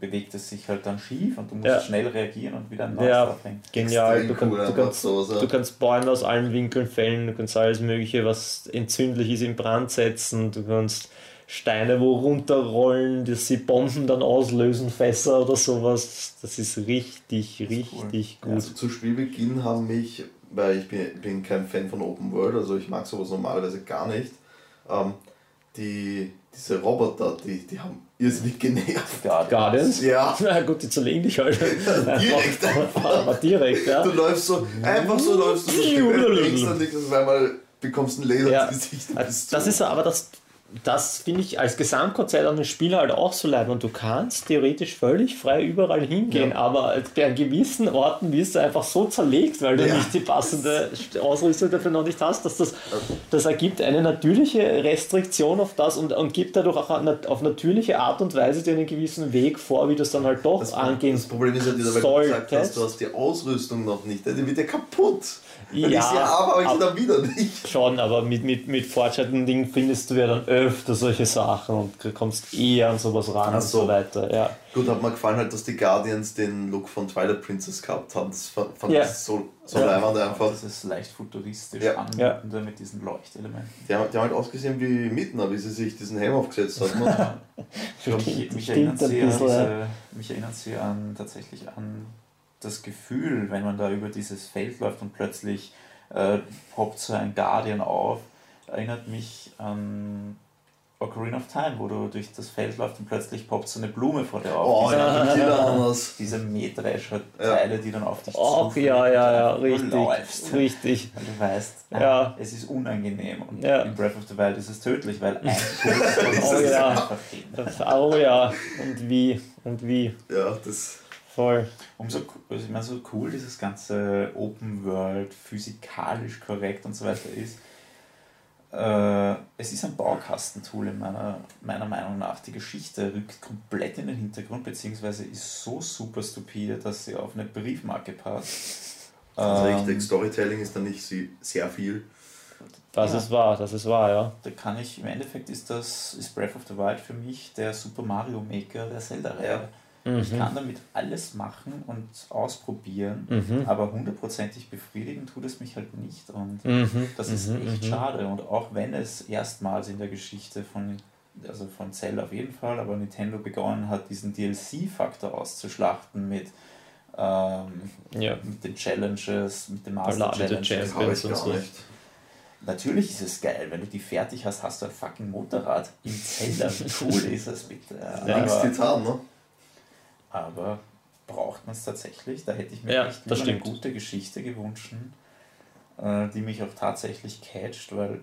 Bewegt es sich halt dann schief und du musst Ja. schnell reagieren und wieder ein neues Ja. genial. Du, kann, cool, du, kannst, so, so. du kannst Bäume aus allen Winkeln fällen, du kannst alles Mögliche, was entzündlich ist, in Brand setzen, du kannst Steine wo runterrollen, dass sie Bomben dann auslösen, Fässer oder sowas. Das ist richtig, ist cool. richtig gut. Also zu Spielbeginn haben mich, weil ich bin, bin kein Fan von Open World, also ich mag sowas normalerweise gar nicht, ähm, die, diese Roboter, die, die haben irrsinnig genervt. Guardians. Guardians? Ja, Na gut, die zerlegen dich halt. direkt einfach. Aber direkt, ja. Du läufst so, einfach so läufst du so, denkst dann nichts, auf einmal bekommst du ein Laser Ja. ins Gesicht. Das ist aber das, das finde ich als Gesamtkonzept an dem Spiel halt auch so leid. Und du kannst theoretisch völlig frei überall hingehen, Ja. aber an gewissen Orten wirst du einfach so zerlegt, weil du Ja. nicht die passende Ausrüstung dafür noch nicht hast, dass das, das ergibt eine natürliche Restriktion auf das und, und gibt dadurch auch auf natürliche Art und Weise dir einen gewissen Weg vor, wie du es dann halt doch Das, angehen das Problem ist ja dieser, weil du gesagt hast, du hast die Ausrüstung noch nicht, die wird ja kaputt. Ja, ich sehe, aber habe ich ab- sie dann wieder nicht. Schon, aber mit, mit, mit fortschreitenden Dingen findest du ja dann öfter solche Sachen und kommst eher an sowas ran Ach und so. so weiter. Ja. Gut, hat mir gefallen halt, dass die Guardians den Look von Twilight Princess gehabt haben. Das fand, Ja. ich so, so Ja. leibend einfach. Das ist leicht futuristisch Ja. anmutender mit diesen Leuchtelementen. Die haben, die haben halt ausgesehen wie Mittner, wie sie sich diesen Helm aufgesetzt haben. Mich, mich, erinnert sie an ja. mich erinnert sie an tatsächlich an das Gefühl, wenn man da über dieses Feld läuft und plötzlich äh, poppt so ein Guardian auf, erinnert mich an Ocarina of Time, wo du durch das Feld läufst und plötzlich poppt so eine Blume vor dir Oh, auf. ja, die Killer anders. Diese Mähdrescher-Teile, die dann auf dich Ach zufliegen, ja, ja, ja, und du richtig. läufst. Richtig. Und du weißt, ah, Ja. es ist unangenehm. Und Ja. in Breath of the Wild ist es tödlich, weil ein von Oh ja. einfach hin. Oh ja. Und wie. Und wie. Ja, das. Voll. Umso also ich meine, so cool dieses ganze Open World physikalisch korrekt und so weiter ist. Äh, es ist ein Baukastentool in meiner, meiner Meinung nach. Die Geschichte rückt komplett in den Hintergrund, beziehungsweise ist so super stupide, dass sie auf eine Briefmarke passt. Also Ähm, richtig, Storytelling ist da nicht sehr viel. Das Ja. ist wahr, das ist wahr, ja. Da kann ich, im Endeffekt ist das, ist Breath of the Wild für mich der Super Mario Maker der Zelda-Reihe. Ich Mhm. kann damit alles machen und ausprobieren, Mhm. aber hundertprozentig befriedigen tut es mich halt nicht und Mhm. das ist Mhm, echt mhm. schade und auch wenn es erstmals in der Geschichte von, also von Zelda auf jeden Fall, aber Nintendo begonnen hat, diesen DLC-Faktor auszuschlachten mit, ähm, Ja. mit den Challenges, mit den Master Challenges. Habe ich und gar so. nicht. Natürlich ist es geil, wenn du die fertig hast, hast du ein fucking Motorrad im Zelda. Wie cool ist es bitte? Links Titan, ne? Aber braucht man es tatsächlich? Da hätte ich mir Ja, echt eine stimmt. gute Geschichte gewünscht, äh, die mich auch tatsächlich catcht, weil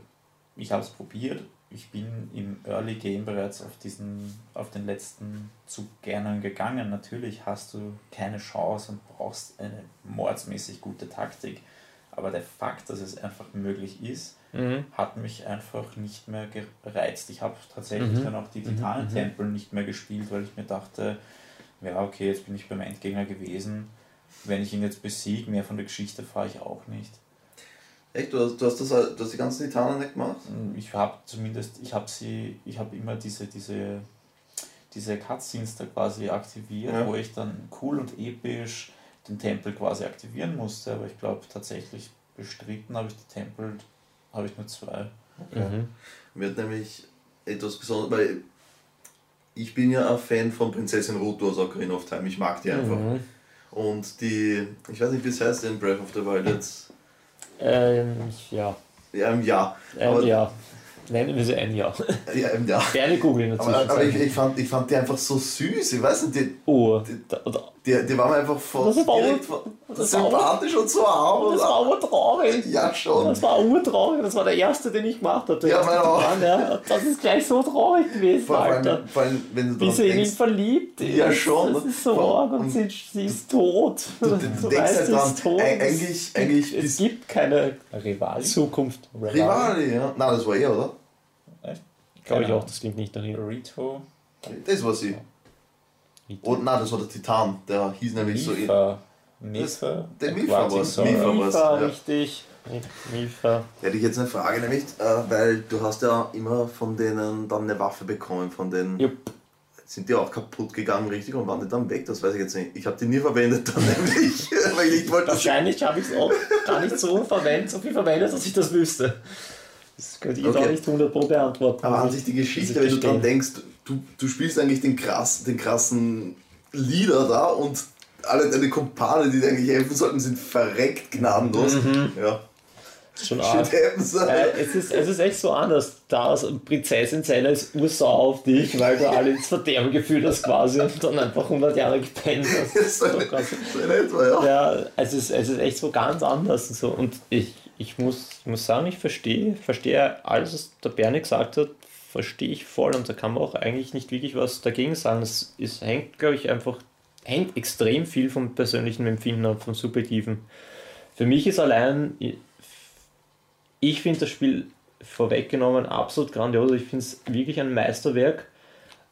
ich habe es probiert. Ich bin im Early Game bereits auf diesen, auf den letzten Zug gerne gegangen. Natürlich hast du keine Chance und brauchst eine mordsmäßig gute Taktik. Aber der Fakt, dass es einfach möglich ist, Mhm. hat mich einfach nicht mehr gereizt. Ich habe tatsächlich Mhm. dann auch die Mhm, Titanentempel nicht mehr gespielt, weil ich mir dachte, ja, okay, jetzt bin ich beim Endgegner gewesen. Wenn ich ihn jetzt besiege, mehr von der Geschichte fahre ich auch nicht. Echt? Du hast, du hast, das, du hast die ganzen Titanen nicht gemacht? Ich habe zumindest, ich habe sie, ich habe immer diese, diese, diese Cutscenes da quasi aktiviert, Ja. wo ich dann cool und episch den Tempel quasi aktivieren musste, aber ich glaube tatsächlich bestritten habe ich die Tempel, habe ich nur zwei. Mhm. Mir hat nämlich etwas besonders, weil ich bin ja ein Fan von Prinzessin Ruto aus Ocarina of Time. Ich mag die einfach. Mhm. Und die, ich weiß nicht, wie es heißt in Breath of the Wild jetzt. Ähm, ja. Ja, im Jahr. Ein Aber- Jahr. Nennen wir sie ein Jahr. Ja, im Jahr. Gerne googeln der Aber, aber ich, ich, fand, ich fand die einfach so süß. Ich weiß nicht, die, Oh, da, da, die, die waren einfach fast Das war direkt das war sympathisch und so arm. das war urtraurig. Ja, schon. Das war urtraurig. Das war der erste, den ich gemacht habe. Ja, meiner auch. Titan, ja. Das ist gleich so traurig gewesen, Vor Alter. allem, vor allem, wenn du Wie sie in ihn verliebt ist. Ja, schon. Das ist so Vor- arg und und- sie, sie ist tot. du, du, du denkst halt dran, ist tot. eig- eigentlich, eigentlich es bis gibt keine Rivali? Zukunft. Rivali, ja. Nein, das war er, oder? Glaube ich Keine auch, das klingt nicht nach ihm. Rito, Das war sie. Und nein, das war der Titan. Der hieß nämlich so. Mifa, Mifa, der Mifa war's. Sora. Mifa. Mifa, ja. richtig. Mifa. Da hätte ich jetzt eine Frage, nämlich, äh, weil du hast ja immer von denen dann eine Waffe bekommen, von den. Jupp. Sind die auch kaputt gegangen, richtig? Und waren die dann weg? Das weiß ich jetzt nicht. Ich habe die nie verwendet dann nämlich, weil ich nicht wollte, Wahrscheinlich habe ich es auch gar nicht so verwendet, so viel verwendet, dass ich das wüsste. Das könnte ich Okay. auch nicht 100 Pro beantworten. Aber an sich ich- die Geschichte, ich wenn du dran denkst, du, du spielst eigentlich den, krass, den krassen Leader da und alle deine Kumpane, die dir eigentlich helfen sollten, sind verreckt gnadenlos. Mhm. Ja. Schon arg. Happens. Äh, es, ist, es ist echt so anders. Da ist Prinzessin Zeller ist ursau auf dich, weil du alle ins Verderben geführt hast quasi und dann einfach 100 Jahre gepennt hast. So in, krass. so etwa, ja. Ja, es ist, es ist echt so ganz anders. Und, so. und ich, ich, muss, muss sagen, ich verstehe, verstehe alles, was der Bernie gesagt hat, verstehe ich voll und da kann man auch eigentlich nicht wirklich was dagegen sagen. Es, es hängt, glaube ich, einfach, hängt extrem viel vom persönlichen Empfinden ab, vom Subjektiven. Für mich ist allein, ich finde das Spiel vorweggenommen absolut grandios. Ich finde es wirklich ein Meisterwerk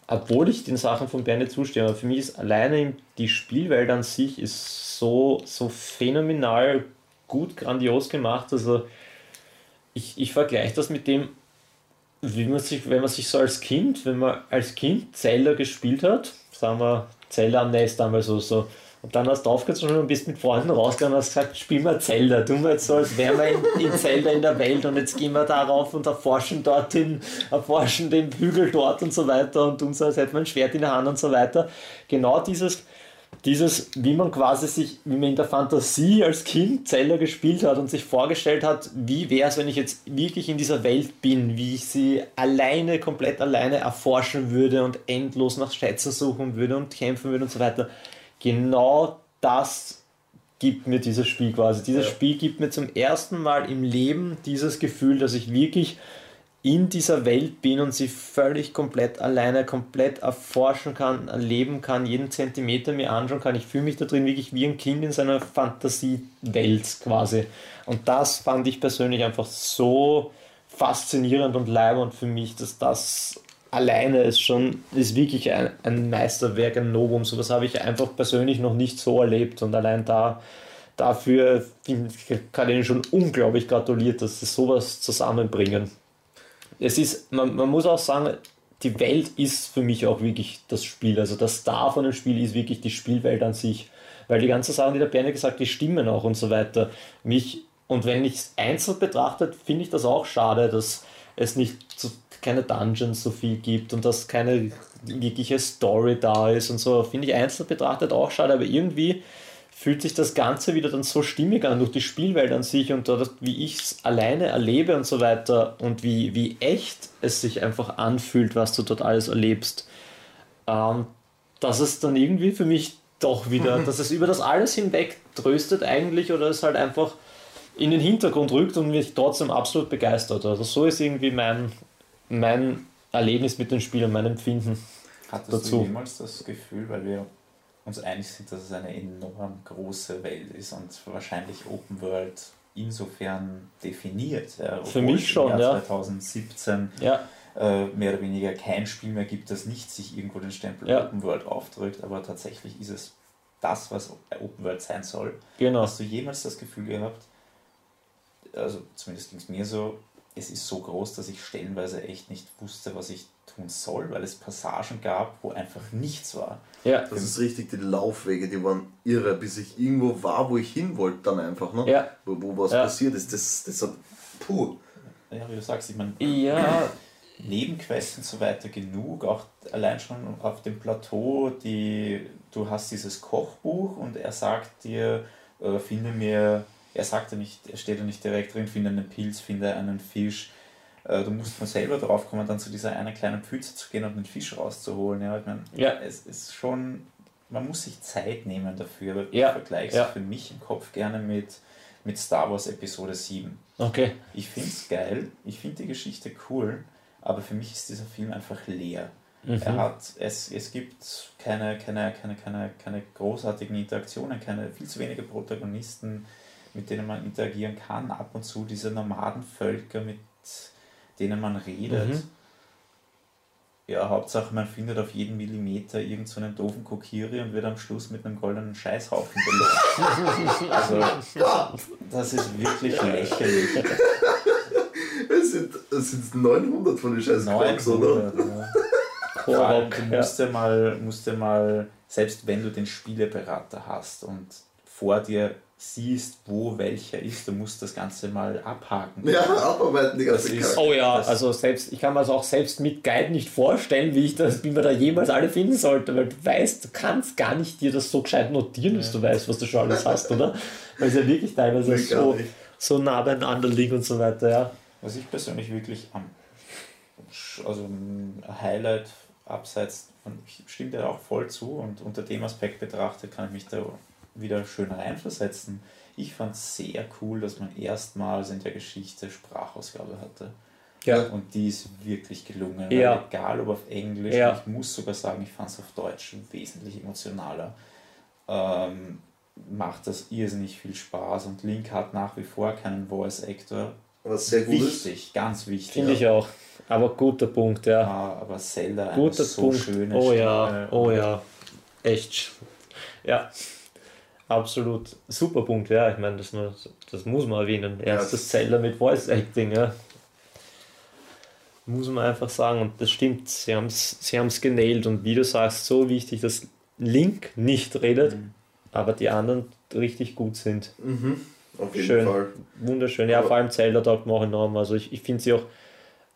obwohl ich den Sachen von Bernie zustimme, aber für mich ist alleine die Spielwelt an sich ist so, so phänomenal gut, grandios gemacht. Also ich, ich vergleiche das mit dem, wie man sich, wenn man sich so als Kind, wenn man als Kind Zelda gespielt hat, sagen wir Zelda am Nest damals so, so und dann hast du aufgezogen und bist mit Freunden rausgegangen und hast gesagt, spiel mal Zelda, tun wir jetzt so, als wären wir in, in Zelda in der Welt und jetzt gehen wir darauf und erforschen dort den, erforschen den Hügel dort und so weiter und tun so, als hätten wir ein Schwert in der Hand und so weiter. Genau dieses, dieses, wie man quasi sich, wie man in der Fantasie als Kind Zelda gespielt hat und sich vorgestellt hat, wie wäre es, wenn ich jetzt wirklich in dieser Welt bin, wie ich sie alleine, komplett alleine erforschen würde und endlos nach Schätzen suchen würde und kämpfen würde und so weiter. Genau das gibt mir dieses Spiel quasi. Dieses ja. Spiel gibt mir zum ersten Mal im Leben dieses Gefühl, dass ich wirklich in dieser Welt bin und sie völlig komplett alleine, komplett erforschen kann, erleben kann, jeden Zentimeter mir anschauen kann. Ich fühle mich da drin wirklich wie ein Kind in seiner Fantasiewelt quasi. Und das fand ich persönlich einfach so faszinierend und leibend für mich, dass das alleine ist schon, ist wirklich ein, ein Meisterwerk, ein Novum. So was habe ich einfach persönlich noch nicht so erlebt und allein da dafür kann ich Ihnen schon unglaublich gratuliert, dass sie sowas zusammenbringen es ist, man, man muss auch sagen, die Welt ist für mich auch wirklich das Spiel. Also das Star von dem Spiel ist wirklich die Spielwelt an sich. Weil die ganzen Sachen, die der Bernie gesagt hat, die stimmen auch und so weiter. Mich, und wenn ich es einzeln betrachtet, finde ich das auch schade, dass es nicht so, keine Dungeons so viel gibt und dass keine wirkliche Story da ist und so. Finde ich einzeln betrachtet auch schade, aber irgendwie fühlt sich das Ganze wieder dann so stimmig an durch die Spielwelt an sich und dort, wie ich es alleine erlebe und so weiter und wie, wie echt es sich einfach anfühlt, was du dort alles erlebst. Ähm, dass es dann irgendwie für mich doch wieder, dass es über das alles hinweg tröstet eigentlich oder es halt einfach in den Hintergrund rückt und mich trotzdem absolut begeistert. Also so ist irgendwie mein, mein Erlebnis mit dem Spiel und mein Empfinden Hattest dazu. du jemals das Gefühl, weil wir uns einig sind, dass es eine enorm große Welt ist und wahrscheinlich Open World insofern definiert. Ja, Für mich schon, Jahr ja. 2017 ja. äh, mehr oder weniger kein Spiel mehr gibt, das nicht sich irgendwo den Stempel ja. Open World aufdrückt, aber tatsächlich ist es das, was Open World sein soll. Genau. Hast du jemals das Gefühl gehabt, also zumindest ging es mir so, es ist so groß, dass ich stellenweise echt nicht wusste, was ich tun soll, weil es Passagen gab, wo einfach nichts war. Ja. Das ist richtig, die Laufwege, die waren irre, bis ich irgendwo war, wo ich hin wollte, dann einfach, ne? Ja. Wo, wo was ja. passiert ist. Das, das hat, puh. Ja, wie du sagst, ich meine, ja. Nebenquests und so weiter genug, auch allein schon auf dem Plateau, die, du hast dieses Kochbuch und er sagt dir, äh, finde mir, er sagt ja nicht, er steht ja nicht direkt drin, finde einen Pilz, finde einen Fisch, du musst von selber drauf kommen, dann zu dieser einer kleinen Pfütze zu gehen und den Fisch rauszuholen. Ja, ich meine, ja. es ist schon, man muss sich Zeit nehmen dafür, aber ja. ich vergleiche es ja. für mich im Kopf gerne mit, mit Star Wars Episode 7. Okay. Ich finde es geil, ich finde die Geschichte cool, aber für mich ist dieser Film einfach leer. Mhm. Er hat, es, es gibt keine, keine, keine, keine, keine großartigen Interaktionen, keine, viel zu wenige Protagonisten, mit denen man interagieren kann. Ab und zu diese Nomadenvölker mit denen man redet. Mhm. Ja, Hauptsache man findet auf jeden Millimeter irgendeinen so doofen Kokiri und wird am Schluss mit einem goldenen Scheißhaufen belohnt. also, das ist wirklich lächerlich. Es sind, es sind 900 von den scheiß 900, oder? Ja. Vor allem, du musst ja mal, musst ja mal, selbst wenn du den Spieleberater hast und vor dir siehst, wo welcher ist, du musst das Ganze mal abhaken. Ja, abarbeiten die ganze ist, Oh ja, also selbst, ich kann mir das auch selbst mit Guide nicht vorstellen, wie ich das, wie man da jemals alle finden sollte, weil du weißt, du kannst gar nicht dir das so gescheit notieren, dass du weißt, was du schon alles hast, oder? Weil es ja wirklich teilweise so, so nah beieinander liegt und so weiter, ja. Was ich persönlich wirklich am also ein Highlight abseits von, ich stimme dir auch voll zu und unter dem Aspekt betrachtet kann ich mich da wieder schön reinversetzen. Ich fand es sehr cool, dass man erstmals in der Geschichte Sprachausgabe hatte. Ja. Und die ist wirklich gelungen. Ja. Egal ob auf Englisch, ja. ich muss sogar sagen, ich fand es auf Deutsch wesentlich emotionaler. Ähm, macht das irrsinnig viel Spaß und Link hat nach wie vor keinen Voice Actor. Was sehr gut wichtig, ist. ganz wichtig. Finde ich auch. Aber guter Punkt, ja. Ah, aber Zelda guter so Punkt. schöne Oh ja, oh ja. Echt. Ja. Absolut super Punkt, ja. Ich meine, das, das muss man erwähnen. Erstes ja. Zelda mit Voice Acting, ja. Muss man einfach sagen. Und das stimmt, sie haben es sie haben's genailt. Und wie du sagst, so wichtig, dass Link nicht redet, mhm. aber die anderen richtig gut sind. Mhm. Auf jeden Schön. Fall. Wunderschön. Ja, aber vor allem Zelda taugt mir auch enorm. Also ich, ich finde sie auch,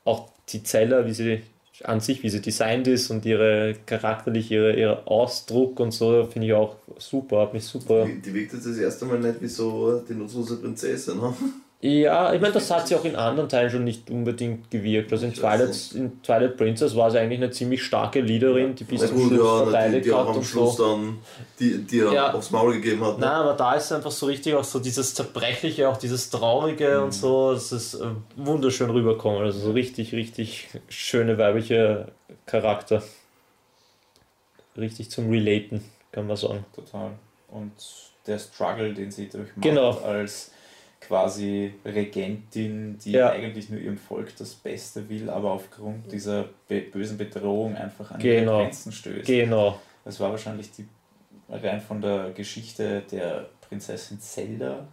auch die Zelda, wie sie an sich, wie sie designt ist und ihre charakterlich, ihre, ihre Ausdruck und so, finde ich auch super, hat mich super. Die, die wirkt jetzt das erste Mal nicht wie so die nutzlose Prinzessin, ne? Ja, ich meine, das hat sie auch in anderen Teilen schon nicht unbedingt gewirkt. Also in Twilight, in Twilight Princess war sie eigentlich eine ziemlich starke Leaderin, die bis zum Schluss ja, die, verteidigt die auch hat am und Schluss so. dann die, die Ja. aufs Maul gegeben hat. ne? Nein, aber da ist einfach so richtig auch so dieses Zerbrechliche, auch dieses Traurige Mhm. und so, das ist äh, wunderschön rüberkommen. Also so richtig, richtig schöne weibliche Charakter. Richtig zum Relaten, kann man sagen. Total. Und der Struggle, den sie durchmacht Genau. als quasi Regentin, die Ja. eigentlich nur ihrem Volk das Beste will, aber aufgrund dieser be bösen Bedrohung einfach an Genau. ihre Grenzen stößt. Genau. Das war wahrscheinlich die rein von der Geschichte der Prinzessin Zelda,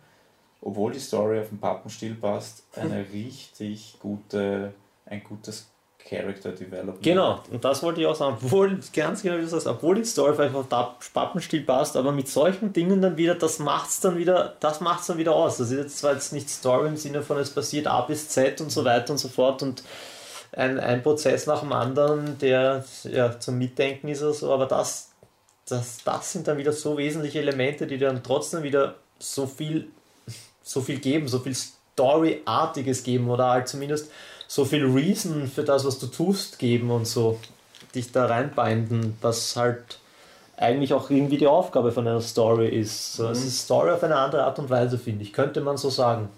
obwohl die Story auf den Pappenstiel passt, eine richtig gute, ein gutes Character Development. Genau, und das wollte ich auch sagen. Obwohl, ganz genau wie du sagst, obwohl die Story vielleicht auf Pappenstil passt, aber mit solchen Dingen dann wieder, das macht's dann wieder, das macht's dann wieder aus. Das ist jetzt zwar jetzt nicht Story im Sinne von es passiert A bis Z und so weiter und so fort und ein, ein Prozess nach dem anderen, der ja zum Mitdenken ist oder so, aber das, das, das sind dann wieder so wesentliche Elemente, die dann trotzdem wieder so viel, so viel geben, so viel Story-artiges geben oder halt zumindest so viel Reason für das, was du tust, geben und so dich da reinbinden, was halt eigentlich auch irgendwie die Aufgabe von einer Story ist. So, Es ist Story auf eine andere Art und Weise, finde ich, könnte man so sagen.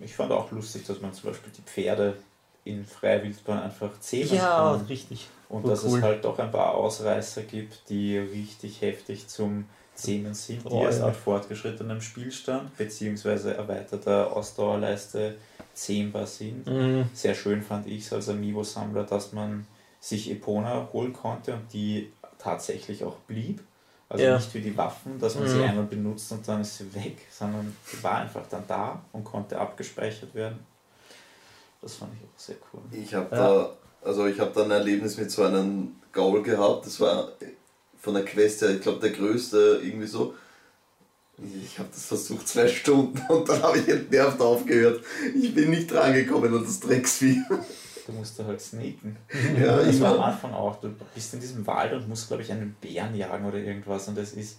Ich fand auch lustig, dass man zum Beispiel die Pferde in freier Wildbahn einfach zähmen Ja, kann. richtig. Und Oh, dass cool. es halt doch ein paar Ausreißer gibt, die richtig heftig zum Zähmen sind, die erst ja. auf fortgeschrittenem Spielstand bzw. erweiterter Ausdauerleiste zähmbar sind. Mhm. Sehr schön fand ich es als Amiibo-Sammler, dass man sich Epona holen konnte und die tatsächlich auch blieb. Also Ja. nicht wie die Waffen, dass man sie Mhm. einmal benutzt und dann ist sie weg, sondern sie war einfach dann da und konnte abgespeichert werden. Das fand ich auch sehr cool. Ich habe Ja. da, also ich habe da ein Erlebnis mit so einem Gaul gehabt. Das war von der Quest her, ich glaube, der größte irgendwie so. Ich habe das versucht zwei Stunden und dann habe ich entnervt aufgehört. Ich bin nicht drangekommen und das Drecksvieh. Du musst da halt sneaken. Ja, Das ich war am Anfang auch. Du bist in diesem Wald und musst, glaube ich, einen Bären jagen oder irgendwas. Und das ist,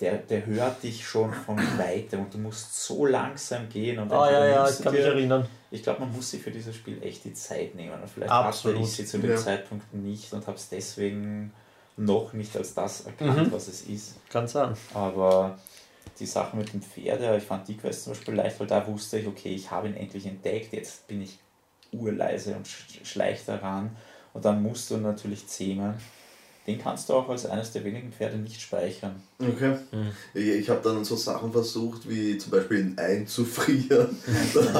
der, der hört dich schon von weitem und du musst so langsam gehen. Und Ah ja, ja, ich kann mich dir- erinnern. Ich glaube, man muss sich für dieses Spiel echt die Zeit nehmen. Und vielleicht Absolut. hatte ich sie zu dem Ja. Zeitpunkt nicht und habe es deswegen noch nicht als das erkannt, Mhm. was es ist. Kann sein. Aber die Sache mit dem Pferd, ja, ich fand die Quest zum Beispiel leicht, weil da wusste ich, okay, ich habe ihn endlich entdeckt, jetzt bin ich urleise und sch schleich daran. Und dann musst du natürlich zähmen. Den kannst du auch als eines der wenigen Pferde nicht speichern. okay. Mhm. Ich, ich habe dann so Sachen versucht, wie zum Beispiel ihn einzufrieren,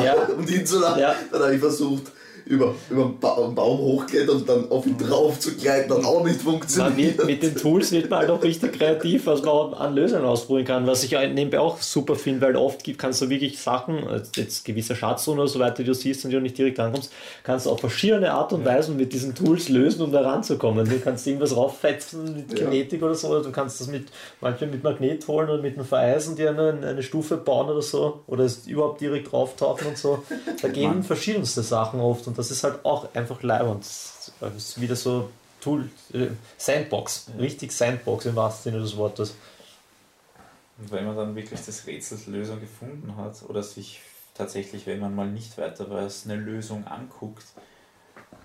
Ja. um ihn zu lassen. Ja. Dann habe ich versucht, über, über einen, ba einen Baum hochklettern und dann auf ihn drauf zu gleiten, hat auch nicht funktioniert. wird, mit den Tools wird man halt auch richtig kreativ, was man an Lösungen ausprobieren kann. Was ich ja nebenbei auch super finde, weil oft kannst du wirklich Sachen, jetzt gewisse Schatzzonen oder so weiter, die du siehst und die du nicht direkt rankommst, kannst du auf verschiedene Art und Weisen mit diesen Tools lösen, um da ranzukommen. Du kannst irgendwas rauffetzen mit Ja. Kinetik oder so, oder du kannst das mit manchmal mit Magnet holen oder mit einem Vereisen dir eine, eine Stufe bauen oder so, oder es überhaupt direkt rauftauchen und so. Da gehen verschiedenste Sachen oft und das ist halt auch einfach leibend. Das ist wieder so Tool, äh, Sandbox, richtig Sandbox im wahrsten Sinne des Wortes. Und wenn man dann wirklich das Rätsels Lösung gefunden hat oder sich tatsächlich, wenn man mal nicht weiter weiß, eine Lösung anguckt,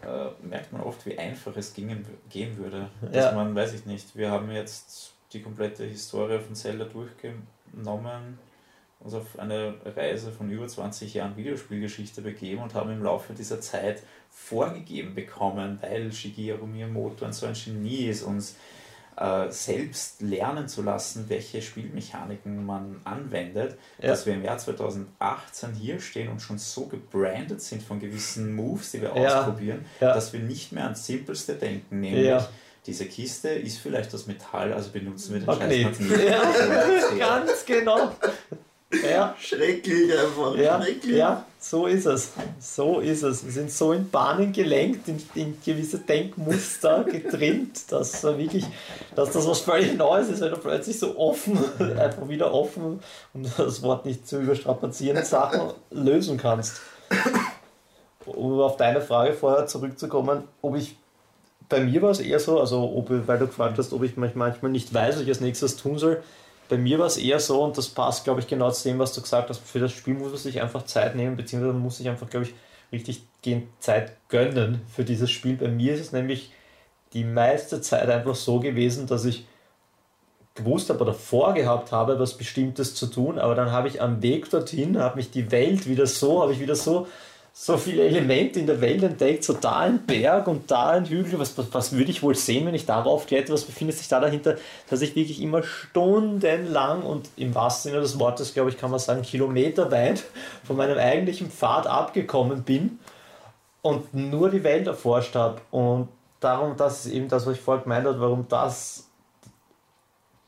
äh, merkt man oft, wie einfach es gingen, gehen würde. Dass Ja. man, weiß ich nicht, wir haben jetzt die komplette Historie von Zelda durchgenommen, uns auf eine Reise von über 20 Jahren Videospielgeschichte begeben und haben im Laufe dieser Zeit vorgegeben bekommen, weil Shigeru Miyamoto ein so ein Genie ist, uns äh, selbst lernen zu lassen, welche Spielmechaniken man anwendet, Ja. dass wir im Jahr 2018 hier stehen und schon so gebrandet sind von gewissen Moves, die wir Ja. ausprobieren, Ja. dass wir nicht mehr ans Simpelste denken, nämlich diese Kiste ist vielleicht aus Metall, also benutzen wir den Magnet. scheiß Magnet. Ja, ganz genau. Ja, Schrecklich einfach. ja, Schrecklich. ja, so ist es. So ist es. Wir sind so in Bahnen gelenkt, in, in gewisse Denkmuster getrimmt, dass wirklich, dass das was völlig Neues ist, wenn du plötzlich so offen, einfach wieder offen, um das Wort nicht zu überstrapazieren, Sachen lösen kannst. um auf deine Frage vorher zurückzukommen, ob ich bei mir war es eher so, also ob, weil du gefragt hast, ob ich manchmal nicht weiß, was ich als nächstes tun soll. Bei mir war es eher so, und das passt, glaube ich, genau zu dem, was du gesagt hast, für das Spiel muss man sich einfach Zeit nehmen, beziehungsweise muss sich einfach, glaube ich, richtig gehend Zeit gönnen für dieses Spiel. Bei mir ist es nämlich die meiste Zeit einfach so gewesen, dass ich gewusst habe oder vorgehabt habe, was Bestimmtes zu tun, aber dann habe ich am Weg dorthin, habe mich die Welt wieder so, habe ich wieder so so viele Elemente in der Welt entdeckt, so da ein Berg und da ein Hügel, was, was, was würde ich wohl sehen, wenn ich darauf kletter, was befindet sich da dahinter, dass ich wirklich immer stundenlang und im wahrsten Sinne des Wortes, glaube ich, kann man sagen, kilometerweit von meinem eigentlichen Pfad abgekommen bin und nur die Welt erforscht habe und darum, das ist eben das, was ich vorher gemeint habe, warum das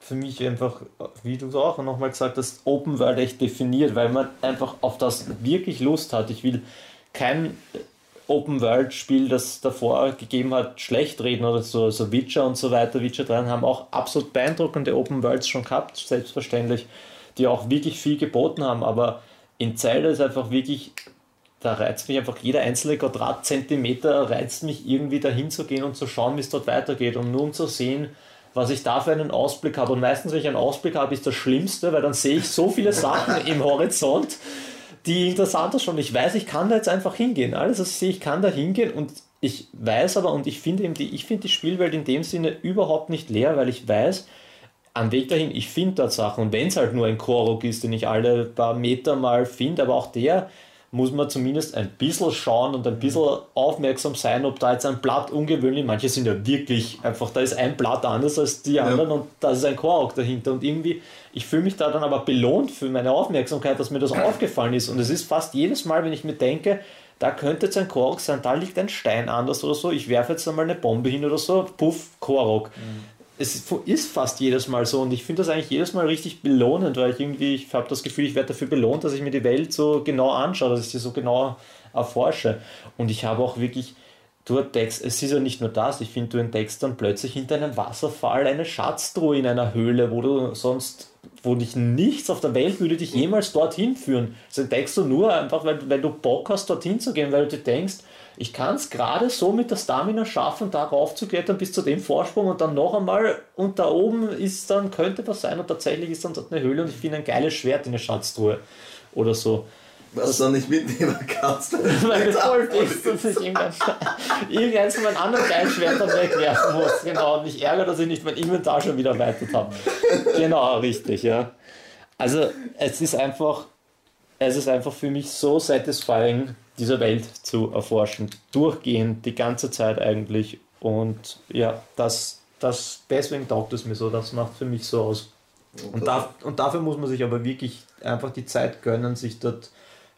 für mich einfach, wie du es auch nochmal gesagt hast, Open World echt definiert, weil man einfach auf das wirklich Lust hat. Ich will kein Open World Spiel, das davor gegeben hat, schlecht reden oder so, so Witcher und so weiter. Witcher 3 haben auch absolut beeindruckende Open Worlds schon gehabt, selbstverständlich, die auch wirklich viel geboten haben, aber in Zelda ist einfach wirklich, da reizt mich einfach jeder einzelne Quadratzentimeter, reizt mich irgendwie dahin zu gehen und zu schauen, wie es dort weitergeht und nur um zu sehen, was ich da für einen Ausblick habe. Und meistens, wenn ich einen Ausblick habe, ist das Schlimmste, weil dann sehe ich so viele Sachen im Horizont, die interessanter schon. Ich weiß, ich kann da jetzt einfach hingehen. Alles, was ich sehe, ich kann da hingehen und ich weiß aber und ich finde eben die, ich finde die Spielwelt in dem Sinne überhaupt nicht leer, weil ich weiß, am Weg dahin, ich finde dort Sachen und wenn es halt nur ein Korok ist, den ich alle paar Meter mal finde, aber auch der muss man zumindest ein bisschen schauen und ein bisschen aufmerksam sein, ob da jetzt ein Blatt ungewöhnlich, manche sind ja wirklich einfach, da ist ein Blatt anders als die anderen ja. und da ist ein Korok dahinter und irgendwie, ich fühle mich da dann aber belohnt für meine Aufmerksamkeit, dass mir das aufgefallen ist und es ist fast jedes Mal, wenn ich mir denke, da könnte jetzt ein Korok sein, da liegt ein Stein anders oder so, ich werfe jetzt einmal eine Bombe hin oder so, puff, Korok. Mhm es ist fast jedes Mal so und ich finde das eigentlich jedes Mal richtig belohnend, weil ich irgendwie, ich habe das Gefühl, ich werde dafür belohnt, dass ich mir die Welt so genau anschaue, dass ich sie so genau erforsche. Und ich habe auch wirklich, du entdeckst, es ist ja nicht nur das, ich finde, du entdeckst dann plötzlich hinter einem Wasserfall eine Schatztruhe in einer Höhle, wo du sonst, wo dich nichts auf der Welt würde dich jemals dorthin führen. Das entdeckst du nur einfach, weil, weil du Bock hast, dorthin zu gehen, weil du dir denkst, ich kann es gerade so mit der Stamina schaffen, darauf zu klettern bis zu dem Vorsprung und dann noch einmal und da oben ist dann, könnte was sein und tatsächlich ist dann dort eine Höhle und ich finde ein geiles Schwert in der Schatztruhe oder so. Was du dann nicht mitnehmen kannst. Weil du voll bist und sich irgendeins von meinen anderen geilen Schwertern wegwerfen muss. Genau, und mich ärgert, dass ich nicht mein Inventar schon wieder erweitert habe. Genau, richtig, ja. Also es ist einfach, es ist einfach für mich so satisfying, dieser Welt zu erforschen. Durchgehend, die ganze Zeit eigentlich. Und ja, das, das, deswegen taugt es mir so, das macht für mich so aus. Und, da, und dafür muss man sich aber wirklich einfach die Zeit gönnen, sich dort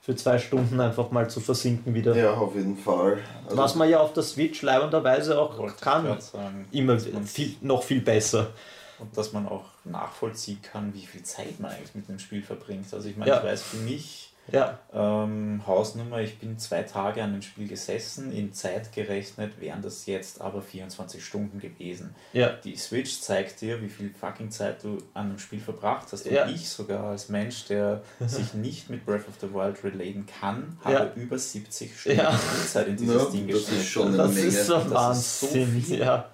für zwei Stunden einfach mal zu versinken wieder. Ja, auf jeden Fall. Also Was man ja auf der Switch leibenderweise auch kann. Immer viel, noch viel besser. Und dass man auch nachvollziehen kann, wie viel Zeit man eigentlich mit dem Spiel verbringt. Also ich meine, ja. ich weiß für mich, ja. Ähm, Hausnummer, ich bin zwei Tage an dem Spiel gesessen, in Zeit gerechnet wären das jetzt aber 24 Stunden gewesen. Ja. Die Switch zeigt dir, wie viel fucking Zeit du an einem Spiel verbracht hast. Und ja. ich sogar als Mensch, der sich nicht mit Breath of the Wild relaten kann, habe ja. über 70 Stunden ja. Zeit in dieses ja, Ding gespielt. Das ist schon eine das Menge. Ist so Wahnsinn. So ja.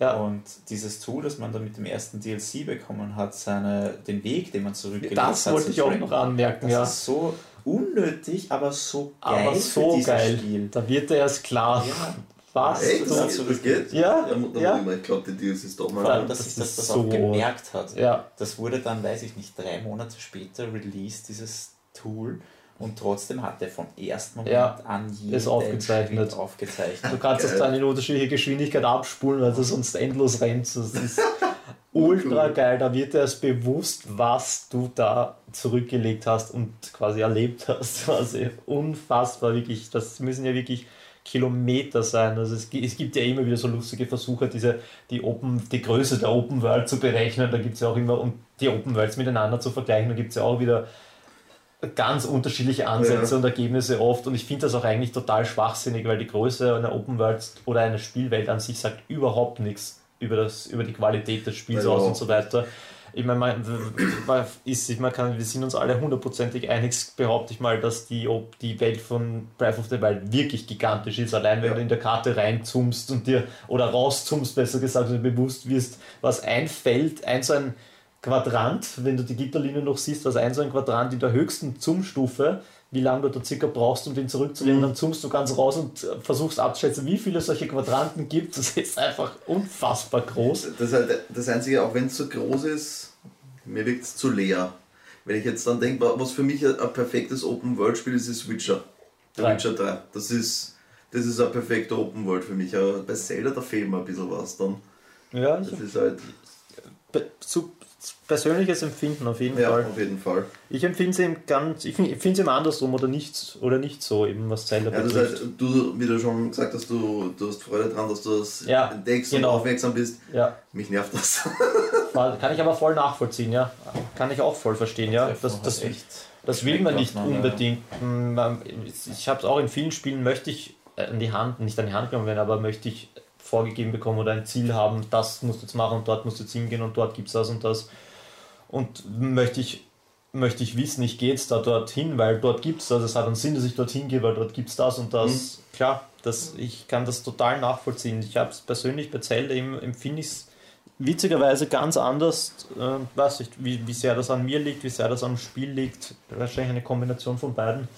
Ja. Und dieses Tool, das man da mit dem ersten DLC bekommen hat, seine, den Weg, den man zurückgelegt hat. Das wollte ich auch noch anmerken, das ja. ist so unnötig, aber so geil. Aber so geil. Spiel. Da wird er erst klar. Ja. Was? Echt? Das, das geht? Ja. ja, ja. Ich glaube, die Deals ist doch mal. Vor allem, dass sich das, das so auch gemerkt hat. Ja. Das wurde dann, weiß ich nicht, drei Monate später released, dieses Tool. Und trotzdem hat er vom ersten Moment ja, an jeden aufgezeichnet. aufgezeichnet. Du kannst das dann in unterschiedlicher Geschwindigkeit abspulen, weil du sonst endlos rennst. Das ist ultra geil. Da wird dir erst bewusst, was du da zurückgelegt hast und quasi erlebt hast. Quasi unfassbar, wirklich. Das müssen ja wirklich Kilometer sein. Also es, es gibt ja immer wieder so lustige Versuche, diese, die, Open, die Größe der Open World zu berechnen. Da gibt es ja auch immer, und die Open Worlds miteinander zu vergleichen, da gibt es ja auch wieder ganz unterschiedliche Ansätze ja. und Ergebnisse oft. Und ich finde das auch eigentlich total schwachsinnig, weil die Größe einer Open World oder einer Spielwelt an sich sagt überhaupt nichts über, das, über die Qualität des Spiels ja. aus und so weiter. ich meine, man, ist, man kann, wir sind uns alle hundertprozentig einig, behaupte ich mal, dass die, ob die Welt von Breath of the Wild wirklich gigantisch ist. Allein wenn ja. du in der Karte reinzoomst und dir, oder rauszoomst, besser gesagt, und bewusst wirst, was ein Feld, ein so ein Quadrant, wenn du die Gitterlinie noch siehst, also ein so ein Quadrant in der höchsten Zoomstufe, wie lange du da circa brauchst, um den zurückzulegen. Mhm. Dann zoomst du ganz raus und äh, versuchst abzuschätzen, wie viele solche Quadranten gibt. Das ist einfach unfassbar groß. Das halt das Einzige, auch wenn es so groß ist, mir wirkt es zu leer. Wenn ich jetzt dann denke, was für mich ein, perfektes Open-World-Spiel ist, ist Witcher. Der 3. Witcher 3. Das ist, das ist ein perfekter Open-World für mich. Aber bei Zelda, da fehlt mir ein bisschen was dann. Ja, das ist halt. Zu, persönliches Empfinden auf jeden ja, Fall. auf jeden Fall. Ich empfinde es eben ganz, ich finde es eben andersrum oder nicht, oder nicht so, eben was Zelda ja, betrifft. Das heißt, du, wie du schon gesagt hast, du, du hast Freude daran, dass du das ja, entdeckst genau. und aufmerksam bist. Ja. Mich nervt das. Kann ich aber voll nachvollziehen, ja. Kann ich auch voll verstehen, ja. Das, das, das, das will man nicht unbedingt. Ich habe es auch in vielen Spielen, möchte ich an die Hand, nicht an die Hand genommen werden, aber möchte ich vorgegeben bekommen oder ein Ziel haben, das musst du jetzt machen und dort musst du jetzt hingehen und dort gibt es das und das. Und möchte ich, möchte ich wissen, ich gehe jetzt da dorthin, weil dort gibt es das. Es hat einen Sinn, dass ich dorthin gehe, weil dort gibt es das und das. Mhm. Klar, das, ich kann das total nachvollziehen. Ich habe es persönlich bei Zelda empfinde ich es witzigerweise ganz anders. Äh, weiß ich, wie, wie sehr das an mir liegt, wie sehr das am Spiel liegt. Wahrscheinlich eine Kombination von beiden.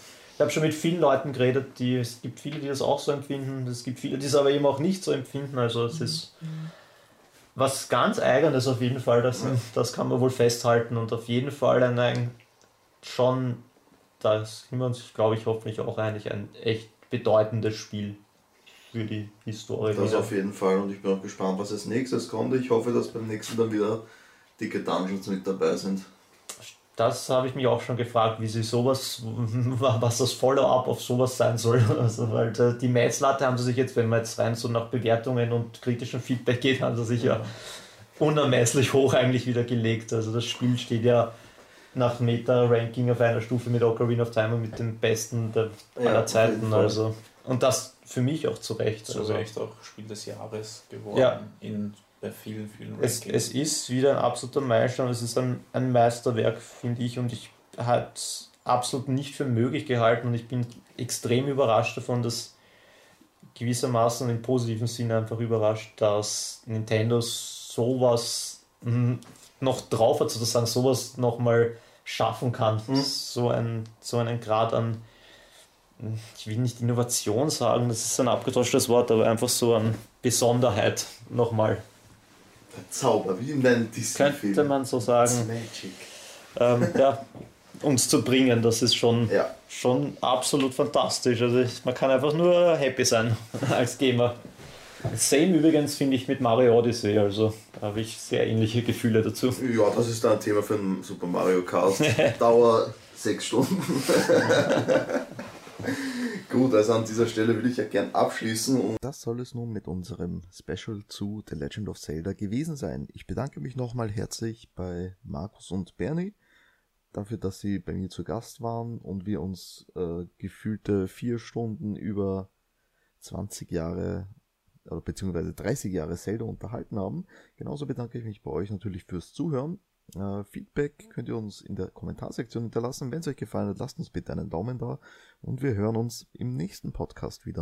Ich habe schon mit vielen Leuten geredet, die, es gibt viele, die das auch so empfinden, es gibt viele, die es aber eben auch nicht so empfinden. Also es ist was ganz Eigenes auf jeden Fall, das, das kann man wohl festhalten und auf jeden Fall ein, ein schon, da sind wir uns, glaube ich, hoffentlich auch einig, ein echt bedeutendes Spiel für die Historie. Das wieder. auf jeden Fall und ich bin auch gespannt, was als nächstes kommt. Ich hoffe, dass beim nächsten dann wieder dicke Dungeons mit dabei sind das habe ich mich auch schon gefragt, wie sie sowas, was das Follow-up auf sowas sein soll. Also, weil die Messlatte haben sie sich jetzt, wenn man jetzt rein so nach Bewertungen und kritischem Feedback geht, haben sie sich ja unermesslich hoch eigentlich wieder gelegt. Also das Spiel steht ja nach Meta-Ranking auf einer Stufe mit Ocarina of Time und mit den besten der aller ja, Zeiten. Also. Und das für mich auch zu Recht. Zu also. Recht auch Spiel des Jahres geworden ja. in bei vielen, vielen es, es ist wieder ein absoluter Meilenstein, es ist ein, ein Meisterwerk, finde ich, und ich habe es absolut nicht für möglich gehalten und ich bin extrem überrascht davon, dass gewissermaßen im positiven Sinne einfach überrascht, dass Nintendo sowas noch drauf hat, sozusagen sowas nochmal schaffen kann. Mhm. So, ein, so einen Grad an, ich will nicht Innovation sagen, das ist ein abgetauschtes Wort, aber einfach so an Besonderheit nochmal Zauber, wie in deinem Disney-Film. Könnte man so sagen. Ähm, ja, uns zu bringen, das ist schon, ja. schon absolut fantastisch. Also ich, man kann einfach nur happy sein als Gamer. Same übrigens finde ich mit Mario Odyssey, also da habe ich sehr ähnliche Gefühle dazu. Ja, das ist dann ein Thema für einen Super Mario Cast. Dauer sechs Stunden. Gut, also an dieser Stelle würde ich ja gern abschließen. Und das soll es nun mit unserem Special zu The Legend of Zelda gewesen sein. Ich bedanke mich nochmal herzlich bei Markus und Bernie dafür, dass sie bei mir zu Gast waren und wir uns äh, gefühlte vier Stunden über 20 Jahre oder beziehungsweise 30 Jahre Zelda unterhalten haben. Genauso bedanke ich mich bei euch natürlich fürs Zuhören äh, Feedback könnt ihr uns in der Kommentarsektion hinterlassen. Wenn es euch gefallen hat, lasst uns bitte einen Daumen da und wir hören uns im nächsten Podcast wieder.